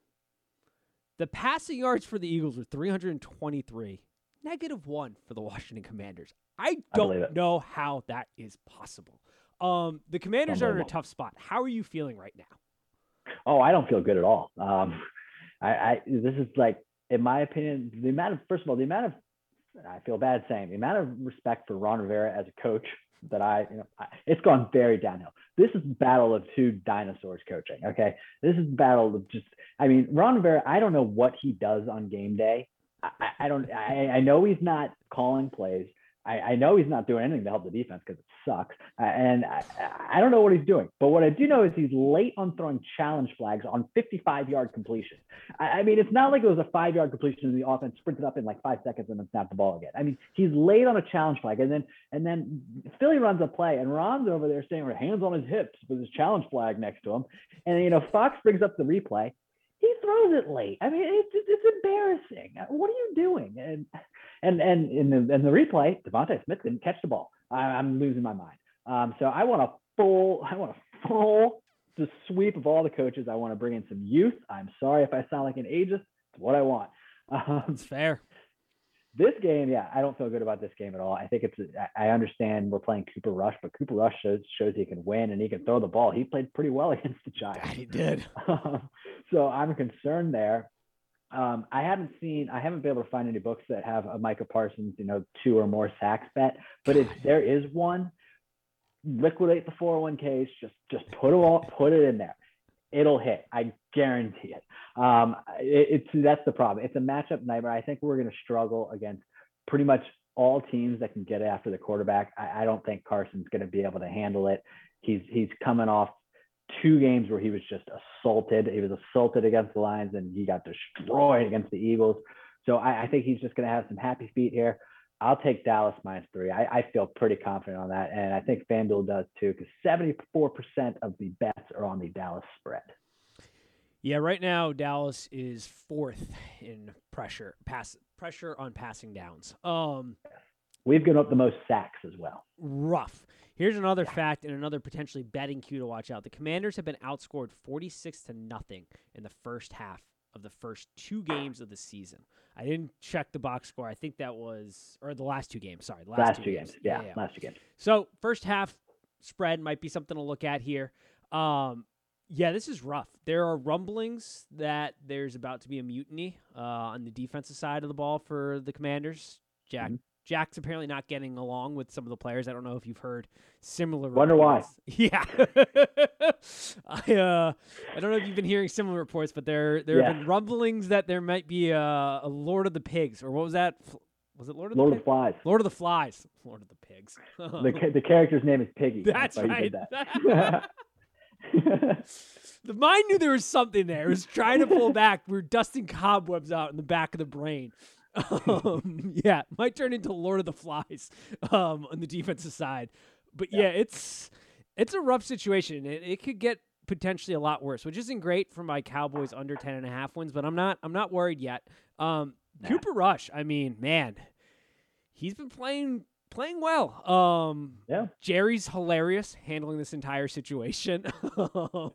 the passing yards for the Eagles were 323, negative one for the Washington Commanders. I don't I know how that is possible. Um, the Commanders are in a tough spot. How are you feeling right now? Oh, I don't feel good at all. Um, I, I this is like, in my opinion, the amount of first of all, the amount of I feel bad saying the amount of respect for Ron Rivera as a coach that I, you know, I, it's gone very downhill. This is battle of two dinosaurs coaching. Okay, this is battle of just. I mean, Ron Rivera. I don't know what he does on game day. I, I don't. I, I know he's not calling plays. I, I know he's not doing anything to help the defense because it sucks. And I, I don't know what he's doing. But what I do know is he's late on throwing challenge flags on 55 yard completion. I, I mean, it's not like it was a five yard completion and the offense sprinted up in like five seconds and then snapped the ball again. I mean, he's late on a challenge flag. And then and then Philly runs a play and Ron's over there staying with hands on his hips with his challenge flag next to him. And, you know, Fox brings up the replay he throws it late. I mean, it's it's embarrassing. What are you doing? And and and in the in the replay, DeVonta Smith didn't catch the ball. I, am losing my mind. Um, so I want a full, [LAUGHS] I want a full the sweep of all the coaches. I want to bring in some youth. I'm sorry if I sound like an ageist. It's what I want. [LAUGHS] Um, it's fair. This game, yeah, I don't feel good about this game at all. I think it's. I understand we're playing Cooper Rush, but Cooper Rush shows shows he can win and he can throw the ball. He played pretty well [LAUGHS] against the Giants. Yeah, he did. Um, so I'm concerned there. Um, I haven't seen, I haven't been able to find any books that have a Micah Parsons, you know, two or more sacks bet. But if [LAUGHS] there is one, liquidate the 401ks. Just, just put it all, put it in there. It'll hit. I guarantee it. Um, it, it's that's the problem. It's a matchup nightmare. I think we're going to struggle against pretty much all teams that can get after the quarterback. I, I don't think Carson's going to be able to handle it. He's he's coming off two games where he was just assaulted. He was assaulted against the Lions and he got destroyed against the Eagles. So I, I think he's just going to have some happy feet here. I'll take Dallas minus three. I, I feel pretty confident on that, and I think FanDuel does too, because seventy-four percent of the bets are on the Dallas spread. Yeah, right now Dallas is fourth in pressure pass pressure on passing downs. Um, We've given up the most sacks as well. rough. Here's another fact and another potentially betting cue to watch out. The Commanders have been outscored 46 to nothing in the first half of the first two games of the season. I didn't check the box score. I think that was or the last two games. Sorry, the last, Last, two games. Yeah, last two games. So first half spread might be something to look at here. Um, yeah, this is rough. There are rumblings that there's about to be a mutiny uh, on the defensive side of the ball for the Commanders. Jack Mhm. Jack's apparently not getting along with some of the players. I don't know if you've heard similar. Wonder why. [LAUGHS] Yeah, [LAUGHS] I uh, I don't know if you've been hearing similar reports, but there there have Yeah. been rumblings that there might be a, a Lord of the Pigs, or what was that? Was it Lord of the Lord of the Flies. Lord of the Flies. Lord of the Pigs. The, the character's name is Piggy. That's why he right. that. [LAUGHS] the mind knew there was something there. It was trying to pull back. We were dusting cobwebs out in the back of the brain. [LAUGHS] Um, yeah, might turn into Lord of the Flies um, on the defensive side. But yeah, Yeah. it's it's a rough situation. It, it could get potentially a lot worse, which isn't great for my Cowboys under 10 and a half wins, but I'm not I'm not worried yet. Um, Nah. Cooper Rush, I mean, man, he's been playing playing well. Um, yeah. Jerry's hilarious handling this entire situation. [LAUGHS] um,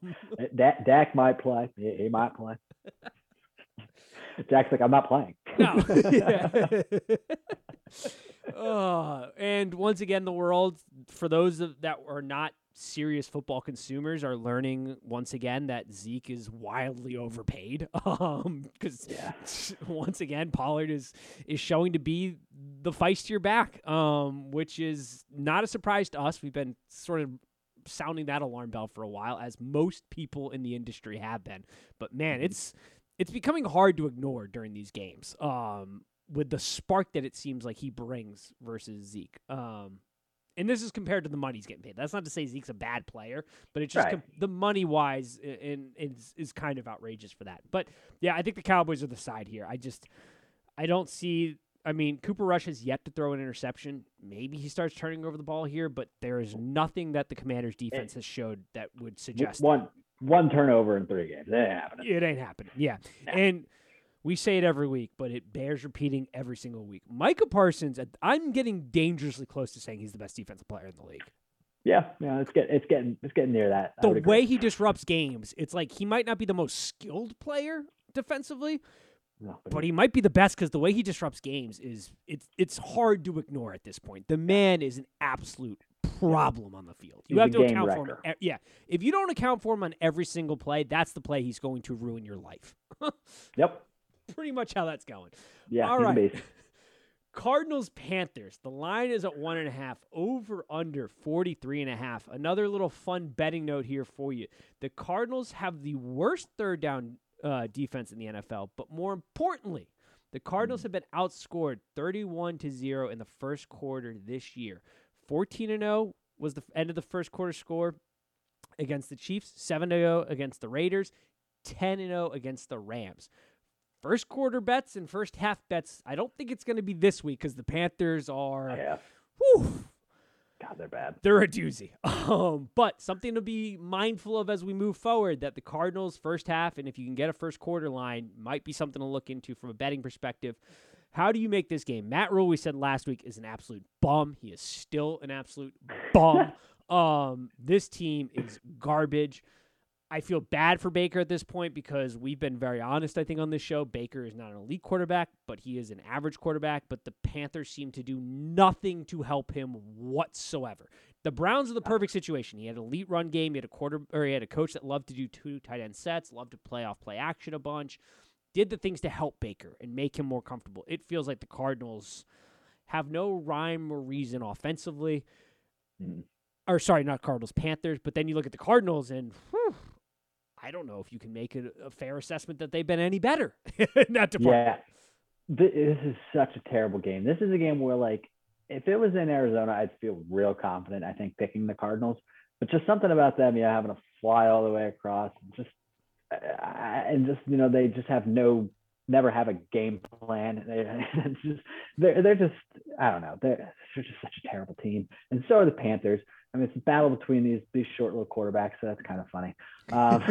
Dak, Dak might play. He, he might play. [LAUGHS] Jack's like, I'm not playing. [LAUGHS] no. Uh, [LAUGHS] and once again, the world, for those of, that are not serious football consumers, are learning once again that Zeke is wildly overpaid. [LAUGHS] Um, because Yeah. once again, Pollard is is showing to be the feistier back. Um, which is not a surprise to us. We've been sort of sounding that alarm bell for a while, as most people in the industry have been. But man, Mhm. it's it's becoming hard to ignore during these games. Um, with the spark that it seems like he brings versus Zeke. Um, and this is compared to the money he's getting paid. That's not to say Zeke's a bad player, but it's just Right. com- the money wise, and is is kind of outrageous for that. But yeah, I think the Cowboys are the side here. I just I don't see. I mean, Cooper Rush has yet to throw an interception. Maybe he starts turning over the ball here, but there is nothing that the Commanders' defense has showed that would suggest that. One turnover in three games. It ain't happening. It ain't happening. Yeah. No. And we say it every week, but it bears repeating every single week. Micah Parsons, I'm getting dangerously close to saying he's the best defensive player in the league. Yeah, yeah, it's getting it's getting it's getting near that. The way he disrupts games, it's like he might not be the most skilled player defensively, No, but he might be the best because the way he disrupts games is it's it's hard to ignore at this point. The man is an absolute problem on the field. You He's have to account for him. Yeah, if you don't account for him on every single play, that's the play he's going to ruin your life. [LAUGHS] Yep. Pretty much how that's going. Yeah. All right. he's a right. beast. Cardinals Panthers. The line is at one and a half. Over under 43 and a half. Another little fun betting note here for you. The Cardinals have the worst third down uh, defense in the NFL, but more importantly, the Cardinals have been outscored 31 to 0 in the first quarter this year. 14 and 0 was the end of the first quarter score against the Chiefs, 7 0 against the Raiders, 10 and 0 against the Rams first quarter bets and first half bets. I don't think it's going to be this week because the Panthers are, Yeah. whew, God, they're bad. they're a doozy. [LAUGHS] Um, but something to be mindful of as we move forward that the Cardinals first half and if you can get a first quarter line might be something to look into from a betting perspective. How do you make this game? Matt Rhule, we said last week, is an absolute bum. He is still an absolute bum. [LAUGHS] um, this team is garbage. I feel bad for Baker at this point because we've been very honest, I think, on this show. Baker is not an elite quarterback, but he is an average quarterback. But the Panthers seem to do nothing to help him whatsoever. The Browns are the perfect situation. He had an elite run game. He had a quarter, or he had a coach that loved to do two tight end sets, loved to play off play action a bunch. Did the things to help Baker and make him more comfortable. It feels like the Cardinals have no rhyme or reason offensively Mm. or sorry, not Cardinals, Panthers. But then you look at the Cardinals, and whew, I don't know if you can make a, a fair assessment that they've been any better [LAUGHS] in that department. Yeah. This is such a terrible game. This is a game where, like, if it was in Arizona, I'd feel real confident. I think picking the Cardinals, but just something about them, yeah, having to fly all the way across, just and just you know they just have no never have a game plan. [LAUGHS] They, just, they're, they're just, I don't know. They're, they're just such a terrible team. And so are the Panthers. I mean, it's a battle between these these short little quarterbacks, so that's kind of funny. Um,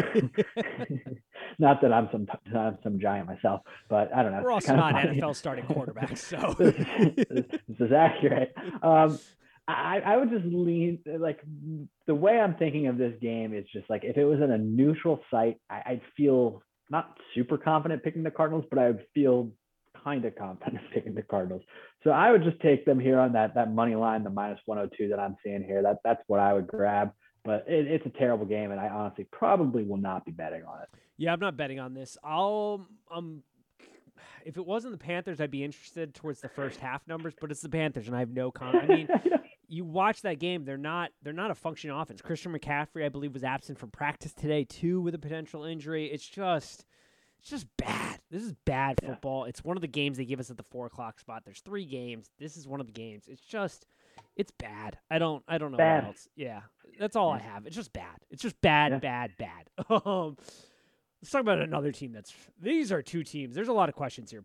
[LAUGHS] not that I'm some I'm some giant myself, but I don't know. We're also not. NFL starting quarterbacks, so this, [LAUGHS] this, is accurate. Um, I, I would just lean like the way I'm thinking of this game is just like if it was in a neutral site, I, I'd feel not super confident picking the Cardinals, but I would feel kind of confident [LAUGHS] picking the Cardinals. So I would just take them here on that that money line, the minus 102 that I'm seeing here. That that's what I would grab. But it, it's a terrible game, and I honestly probably will not be betting on it. Yeah, I'm not betting on this. I'll um, if it wasn't the Panthers, I'd be interested towards the first half numbers, but it's the Panthers, and I have no comment. I mean, [LAUGHS] you watch that game; they're not they're not a functioning offense. Christian McCaffrey, I believe, was absent from practice today too with a potential injury. It's just it's just bad. This is bad football. Yeah. It's one of the games they give us at the four o'clock spot. There's three games. This is one of the games. It's just it's bad. I don't I don't know bad. what else. Yeah, that's all. I have. It's just bad. It's just bad, yeah. bad, bad. [LAUGHS] um, let's talk about another team. That's these are two teams. There's a lot of questions here.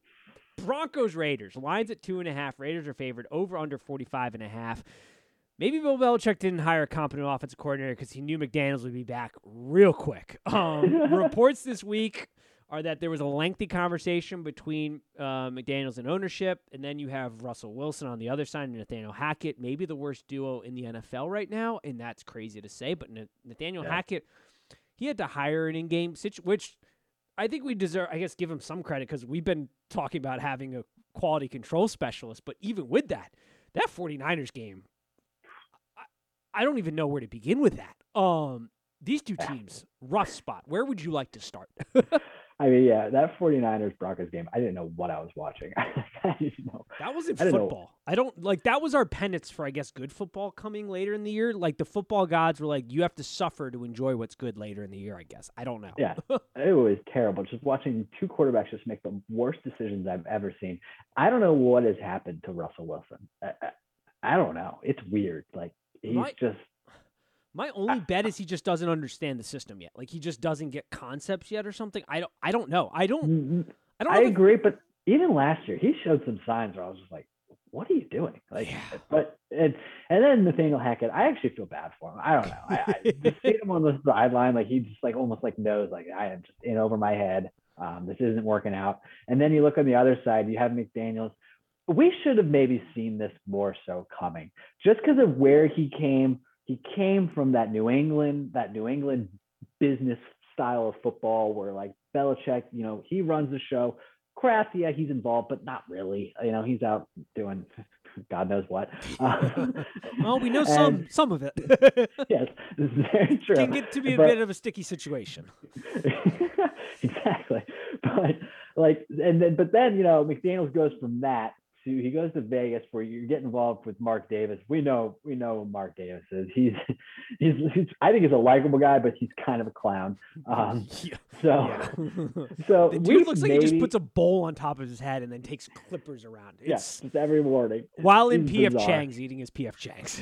Broncos Raiders lines at two and a half. Raiders are favored over under 45 and a half. Maybe Bill Belichick didn't hire a competent offensive coordinator because he knew McDaniels would be back real quick. [LAUGHS] Um, reports this week are that there was a lengthy conversation between uh, McDaniels and ownership, and then you have Russell Wilson on the other side and Nathaniel Hackett, maybe the worst duo in the NFL right now, and that's crazy to say. But Nathaniel yeah. Hackett, he had to hire an in-game situation, which I think we deserve. I guess give him some credit because we've been talking about having a quality control specialist, but even with that, that 49ers game I don't even know where to begin with that. Um, these two teams, rough spot. Where would you like to start? [LAUGHS] I mean, yeah, that 49ers Broncos game, I didn't know what I was watching. [LAUGHS] I didn't know. That wasn't I football. I don't like that was our penance for I guess good football coming later in the year. Like the football gods were like, you have to suffer to enjoy what's good later in the year, I guess. I don't know. Yeah. [LAUGHS] it was terrible. Just watching two quarterbacks just make the worst decisions I've ever seen. I don't know what has happened to Russell Wilson. I, I, I don't know. It's weird. Like he's my, just my only bet is he just doesn't understand the system yet. Like he just doesn't get concepts yet or something. I don't I don't know. I don't mm-hmm. I don't I agree, but even last year he showed some signs where I was just like, what are you doing? Like, yeah. but and and then Nathaniel Hackett, I actually feel bad for him. I don't know. I, I [LAUGHS] just see him on the sideline, like he just like almost like knows, like I am just in over my head. Um, this isn't working out. And then you look on the other side, you have McDaniels we should have maybe seen this more so coming just because of where he came. He came from that New England, that New England business style of football where like Belichick, you know, he runs the show. Kraft, yeah, he's involved, but not really. You know, he's out doing God knows what. Uh, [LAUGHS] well, we know [LAUGHS] and, some some of it. [LAUGHS] yes, this is very true. It can get to be a but, bit of a sticky situation. exactly, but like, and then, but then you know, McDaniels goes from that to he goes to Vegas where you get involved with Mark Davis. We know we know Mark Davis is. He's [LAUGHS] he's, he's I think he's a likable guy, but he's kind of a clown. Um, [LAUGHS] yeah. So yeah. [LAUGHS] so the dude looks like maybe, he just puts a bowl on top of his head and then takes clippers around. It's, yeah, every morning. While in PF bizarre. Chang's eating his PF Chang's.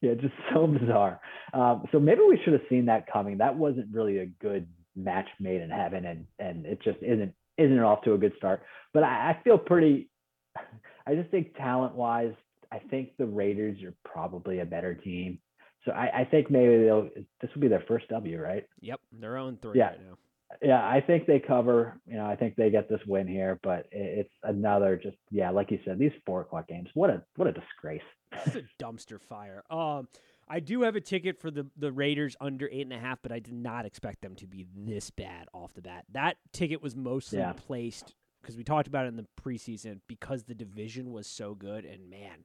yeah, just so bizarre. Um, so maybe we should have seen that coming. That wasn't really a good match made in heaven, and and it just isn't isn't off to a good start. But I, I feel pretty [LAUGHS] I just think talent wise, I think the Raiders are probably a better team. So I, I think maybe they'll this will be their first W, right? Yep, their own three yeah. right now. Yeah, I think they cover. You know, I think they get this win here, but it's another just yeah, like you said, these four o'clock games. What a what a disgrace. It's a [LAUGHS] dumpster fire. Um, I do have a ticket for the the Raiders under eight and a half, but I did not expect them to be this bad off the bat. That ticket was mostly yeah. placed because we talked about it in the preseason because the division was so good and man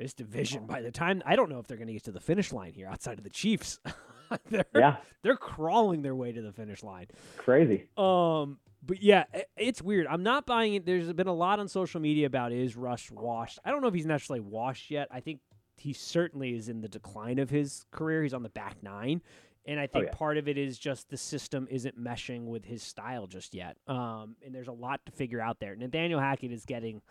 this division by the time I don't know if they're going to get to the finish line here outside of the Chiefs. [LAUGHS] they're, yeah. They're crawling their way to the finish line. Crazy. Um but yeah, it's weird. I'm not buying it. There's been a lot on social media about is Russ washed. I don't know if he's necessarily washed yet. I think he certainly is in the decline of his career. He's on the back nine. And I oh, think oh, yeah. part of it is just the system isn't meshing with his style just yet. Um, and there's a lot to figure out there. Nathaniel Hackett is getting.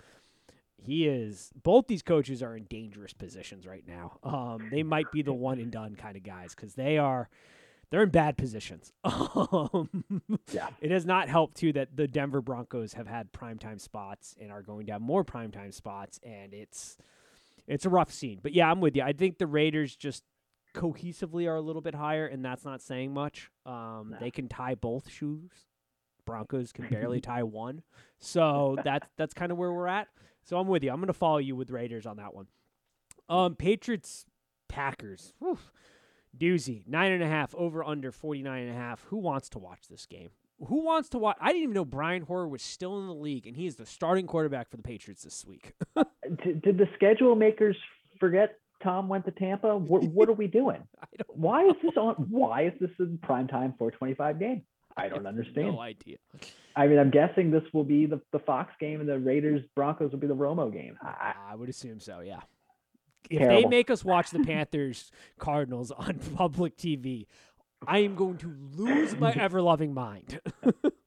He is. Both these coaches are in dangerous positions right now. Um, they might be the one and done kind of guys because they are. they're in bad positions. [LAUGHS] Um, Yeah. It has not helped too that the Denver Broncos have had primetime spots and are going to have more primetime spots, and it's it's a rough scene. But yeah, I'm with you. I think the Raiders just cohesively are a little bit higher, and that's not saying much. Um, No. They can tie both shoes. Broncos can barely [LAUGHS] tie one, so that's that's kind of where we're at. So I'm with you. I'm going to follow you with Raiders on that one. Um, Patriots, Packers, Whew. doozy nine and a half over under 49 and a half. Who wants to watch this game? Who wants to watch? I didn't even know Brian Hoyer was still in the league, and he is the starting quarterback for the Patriots this week. [LAUGHS] Did, did the schedule makers forget Tom went to Tampa? What, what are we doing? [LAUGHS] Why is this on? Why is this a primetime 425 game? I don't [LAUGHS] have understand. No idea. I mean, I'm guessing this will be the, the Fox game and the Raiders Broncos will be the Romo game. I, I would assume so. Yeah. If they make us watch the Panthers [LAUGHS] Cardinals on public TV, I am going to lose my ever loving mind.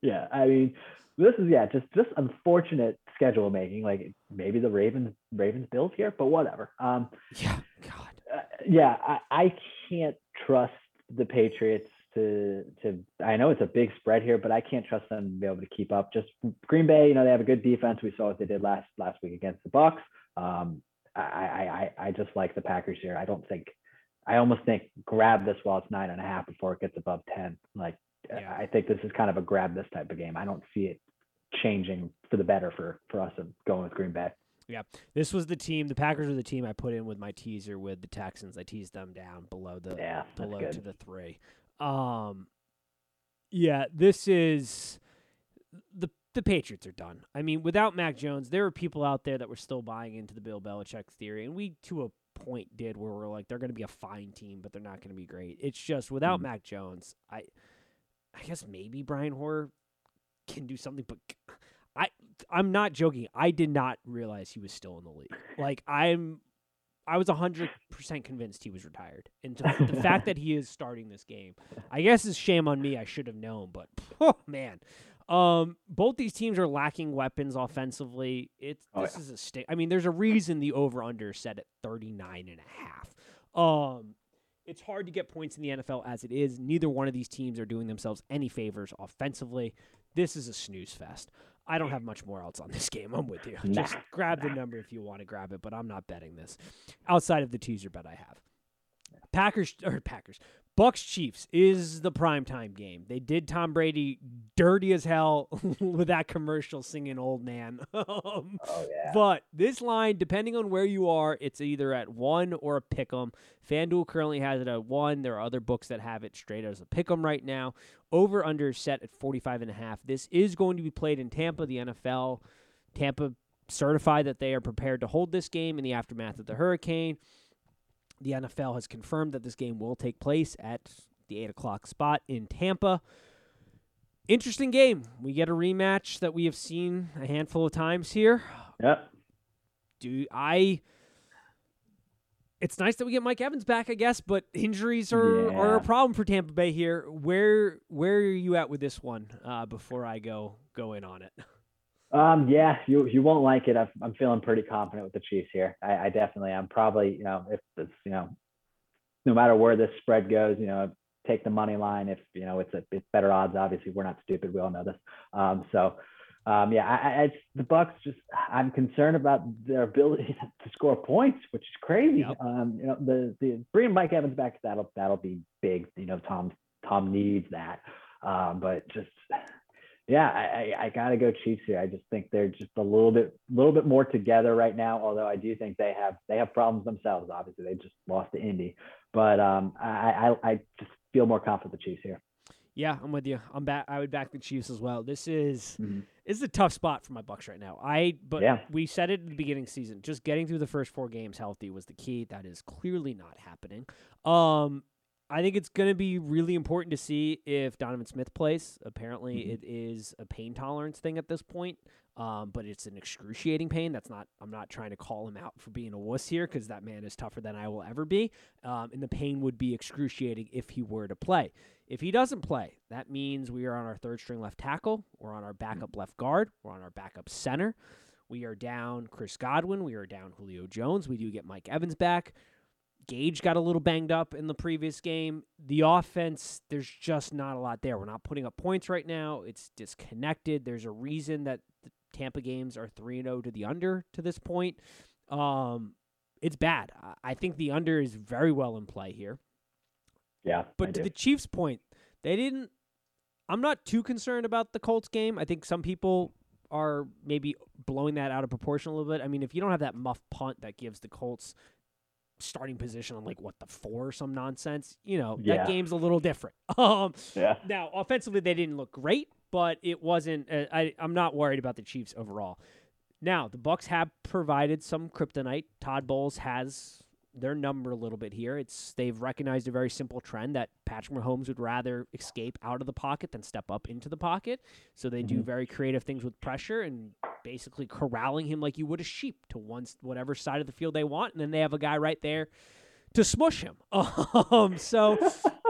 yeah, I mean, this is yeah, just just unfortunate schedule making. Like maybe the Ravens Ravens Bills here, but whatever. Um, yeah. God. uh, yeah, I, I can't trust the Patriots to to. I know it's a big spread here, but I can't trust them to be able to keep up. Just Green Bay, you know, they have a good defense. We saw what they did last last week against the Bucks. Um, I I I, I just like the Packers here. I don't think. I almost think grab this while it's nine and a half before it gets above ten. Like Yeah. I think this is kind of a grab this type of game. I don't see it changing for the better for for us and going with Green Bay. Yeah, this was the team. The Packers were the team I put in with my teaser with the Texans. I teased them down below the Yeah, below good. to the three. Um, yeah, this is the the Patriots are done. I mean, without Mac Jones, there were people out there that were still buying into the Bill Belichick theory, and we to a point did where we're like, they're going to be a fine team, but they're not going to be great. It's just without Mhm. Mac Jones, I, I guess maybe Brian Hoyer can do something, but I, I'm not joking. I did not realize he was still in the league. Like I'm, I was hundred percent convinced he was retired, and the fact that he is starting this game, I guess is shame on me. I should have known, but [LAUGHS] oh man, um, both these teams are lacking weapons offensively. It's Oh, this yeah. is a state. I mean, there's a reason the over under set at 39 and a half. Um, it's hard to get points in the NFL as it is. Neither one of these teams are doing themselves any favors offensively. This is a snooze fest. I don't have much more else on this [LAUGHS] game. I'm with you. Nah. Just grab the number if you want to grab it, but I'm not betting this outside of the teaser bet I have. Packers or Packers. Bucks Chiefs is the primetime game. They did Tom Brady dirty as hell [LAUGHS] with that commercial singing old man. [LAUGHS] Um, Oh yeah. but this line, depending on where you are, it's either at one or a pick 'em. FanDuel currently has it at one. There are other books that have it straight as a pick 'em right now. Over under is set at 45 and a half. This is going to be played in Tampa, the NFL. Tampa certified that they are prepared to hold this game in the aftermath of the hurricane. The NFL has confirmed that this game will take place at the 8 o'clock spot in Tampa. Interesting game. We get a rematch that we have seen a handful of times here Yep. do I it's nice that we get Mike Evans back, I guess, but injuries are, are a problem for Tampa Bay here. Where where are you at with this one uh, before I go go in on it? [LAUGHS] Um, yeah, you you won't like it. I'm, I'm feeling pretty confident with the Chiefs here. I, I definitely am. Probably, you know, if it's you know, no matter where this spread goes, you know, take the money line. If you know it's a it's better odds. Obviously, we're not stupid. We all know this. Um, so, um, yeah, I, I it's the Bucks. Just I'm concerned about their ability [LAUGHS] to score points, which is crazy. Yep. Um, you know, the the bringing Mike Evans back that'll that'll be big. You know, Tom Tom needs that. Um, but just yeah, I, I, I gotta go Chiefs here. I just think they're just a little bit, a little bit more together right now. Although I do think they have, they have problems themselves. Obviously, they just lost to Indy, but um, I, I, I just feel more confident the Chiefs here. Yeah, I'm with you. I'm back. I would back the Chiefs as well. This is Mhm. this is a tough spot for my Bucks right now. I but Yeah. we said it at the beginning of the season. Just getting through the first four games healthy was the key. That is clearly not happening. Um, I think it's going to be really important to see if Donovan Smith plays. Apparently, Mhm. it is a pain tolerance thing at this point. Um, but it's an excruciating pain. That's not. I'm not trying to call him out for being a wuss here because that man is tougher than I will ever be. Um, and the pain would be excruciating if he were to play. If he doesn't play, that means we are on our third string left tackle. We're on our backup left guard. We're on our backup center. We are down Chris Godwin. We are down Julio Jones. We do get Mike Evans back. Gage got a little banged up in the previous game. The offense, there's just not a lot there. We're not putting up points right now. It's disconnected. There's a reason that the Tampa games are 3 0 to the under to this point. Um, it's bad. I think the under is very well in play here. Yeah. But I to do. the Chiefs' point, they didn't. I'm not too concerned about the Colts game. I think some people are maybe blowing that out of proportion a little bit. I mean, if you don't have that muff punt that gives the Colts starting position on like what the four or some nonsense, you know, yeah. that game's a little different. [LAUGHS] Um, yeah. Now, offensively, they didn't look great, but it wasn't. Uh, I I'm not worried about the Chiefs overall. Now, the Bucks have provided some kryptonite. Todd Bowles has their number a little bit here. It's they've recognized a very simple trend that Patrick Mahomes would rather escape out of the pocket than step up into the pocket. So they mm-hmm. do very creative things with pressure and basically corralling him like you would a sheep to one whatever side of the field they want, and then they have a guy right there to smush him. [LAUGHS] Um, so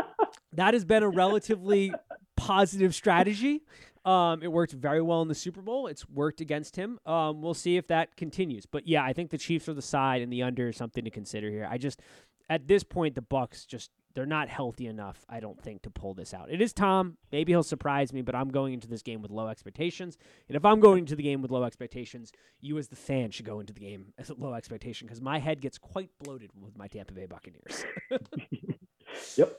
[LAUGHS] that has been a relatively positive strategy. Um, it worked very well in the Super Bowl. It's worked against him. Um, we'll see if that continues. But yeah, I think the Chiefs are the side and the under is something to consider here. I just at this point the Bucks just they're not healthy enough, I don't think, to pull this out. It is Tom. Maybe he'll surprise me, but I'm going into this game with low expectations. And if I'm going into the game with low expectations, you as the fan should go into the game as a low expectation because my head gets quite bloated with my Tampa Bay Buccaneers. [LAUGHS] Yep. [LAUGHS] [LAUGHS]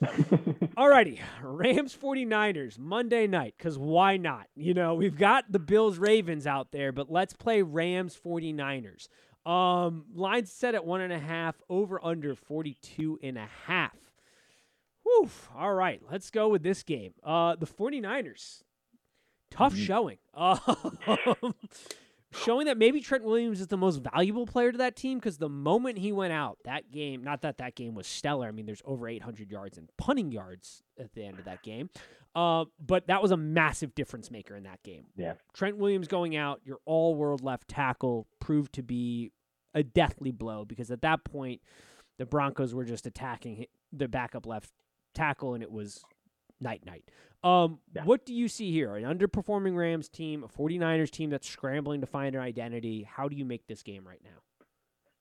Alrighty. Rams 49ers, Monday night, because why not? You know, we've got the Bills Ravens out there, but let's play Rams 49ers. Um, lines set at one and a half, over under 42 and a half. Whew. All right, let's go with this game. Uh, the 49ers, tough mm-hmm. showing. [LAUGHS] Um, showing that maybe Trent Williams is the most valuable player to that team because the moment he went out, that game, not that that game was stellar. I mean, there's over 800 yards and punting yards at the end of that game. Uh, but that was a massive difference maker in that game. Yeah. Trent Williams going out, your all world left tackle proved to be a deathly blow because at that point, the Broncos were just attacking the backup left tackle and it was night night. Um, yeah. What do you see here? An underperforming Rams team, a 49ers team that's scrambling to find an identity. How do you make this game right now?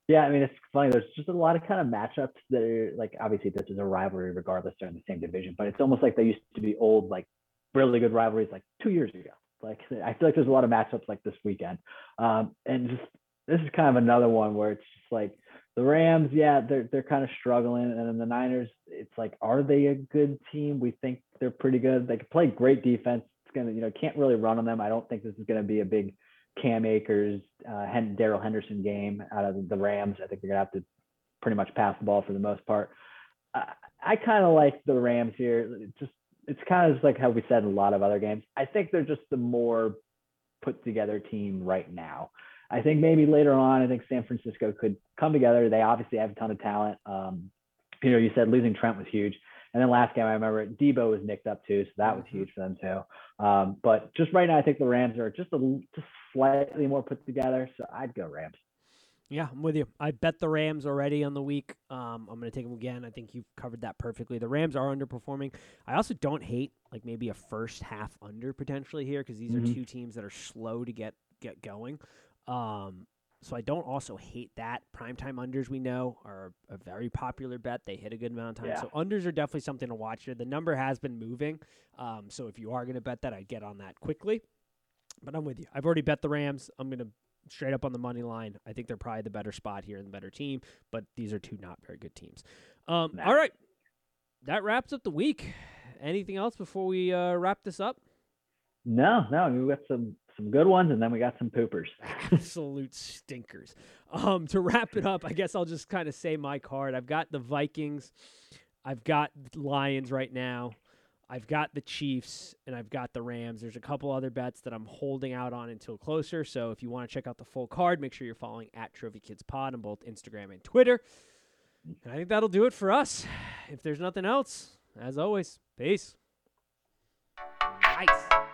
Yeah, I mean, it's funny. There's just a lot of kind of matchups that are like, obviously, this is a rivalry regardless, they're in the same division, but it's almost like they used to be old, like really good rivalries like two years ago. Like, I feel like there's a lot of matchups like this weekend. Um, and just this is kind of another one where it's just like the Rams, yeah, they're they're kind of struggling, and then the Niners, it's like, are they a good team? We think they're pretty good. They can play great defense. It's gonna, you know, can't really run on them. I don't think this is gonna be a big Cam Akers, uh, Darrell Henderson game out of the Rams. I think they're gonna have to pretty much pass the ball for the most part. Uh, I kind of like the Rams here. It's just it's kind of like how we said in a lot of other games. I think they're just the more put together team right now. I think maybe later on, I think San Francisco could come together. They obviously have a ton of talent. Um, you know, you said losing Trent was huge. And then last game, I remember Deebo was nicked up too, so that was mm-hmm. huge for them too. Um, but just right now, I think the Rams are just a just slightly more put together, so I'd go Rams. Yeah, I'm with you. I bet the Rams already on the week. Um, I'm going to take them again. I think you've covered that perfectly. The Rams are underperforming. I also don't hate like maybe a first half under potentially here because these mm-hmm. are two teams that are slow to get get going. Um, so I don't also hate that. Primetime unders we know are a very popular bet. They hit a good amount of time. Yeah. So unders are definitely something to watch here. The number has been moving. Um, so if you are going to bet that, I'd get on that quickly. But I'm with you. I've already bet the Rams. I'm going to straight up on the money line. I think they're probably the better spot here and the better team. But these are two not very good teams. Um. All right. That wraps up the week. Anything else before we uh, wrap this up? No, no. we got some some good ones, and then we got some poopers. Absolute stinkers. Um, to wrap it up, I guess I'll just kind of say my card. I've got the Vikings, I've got Lions right now, I've got the Chiefs, and I've got the Rams. There's a couple other bets that I'm holding out on until closer. So if you want to check out the full card, make sure you're following at Trophy Kids Pod on both Instagram and Twitter. And I think that'll do it for us. If there's nothing else, as always, peace. Nice.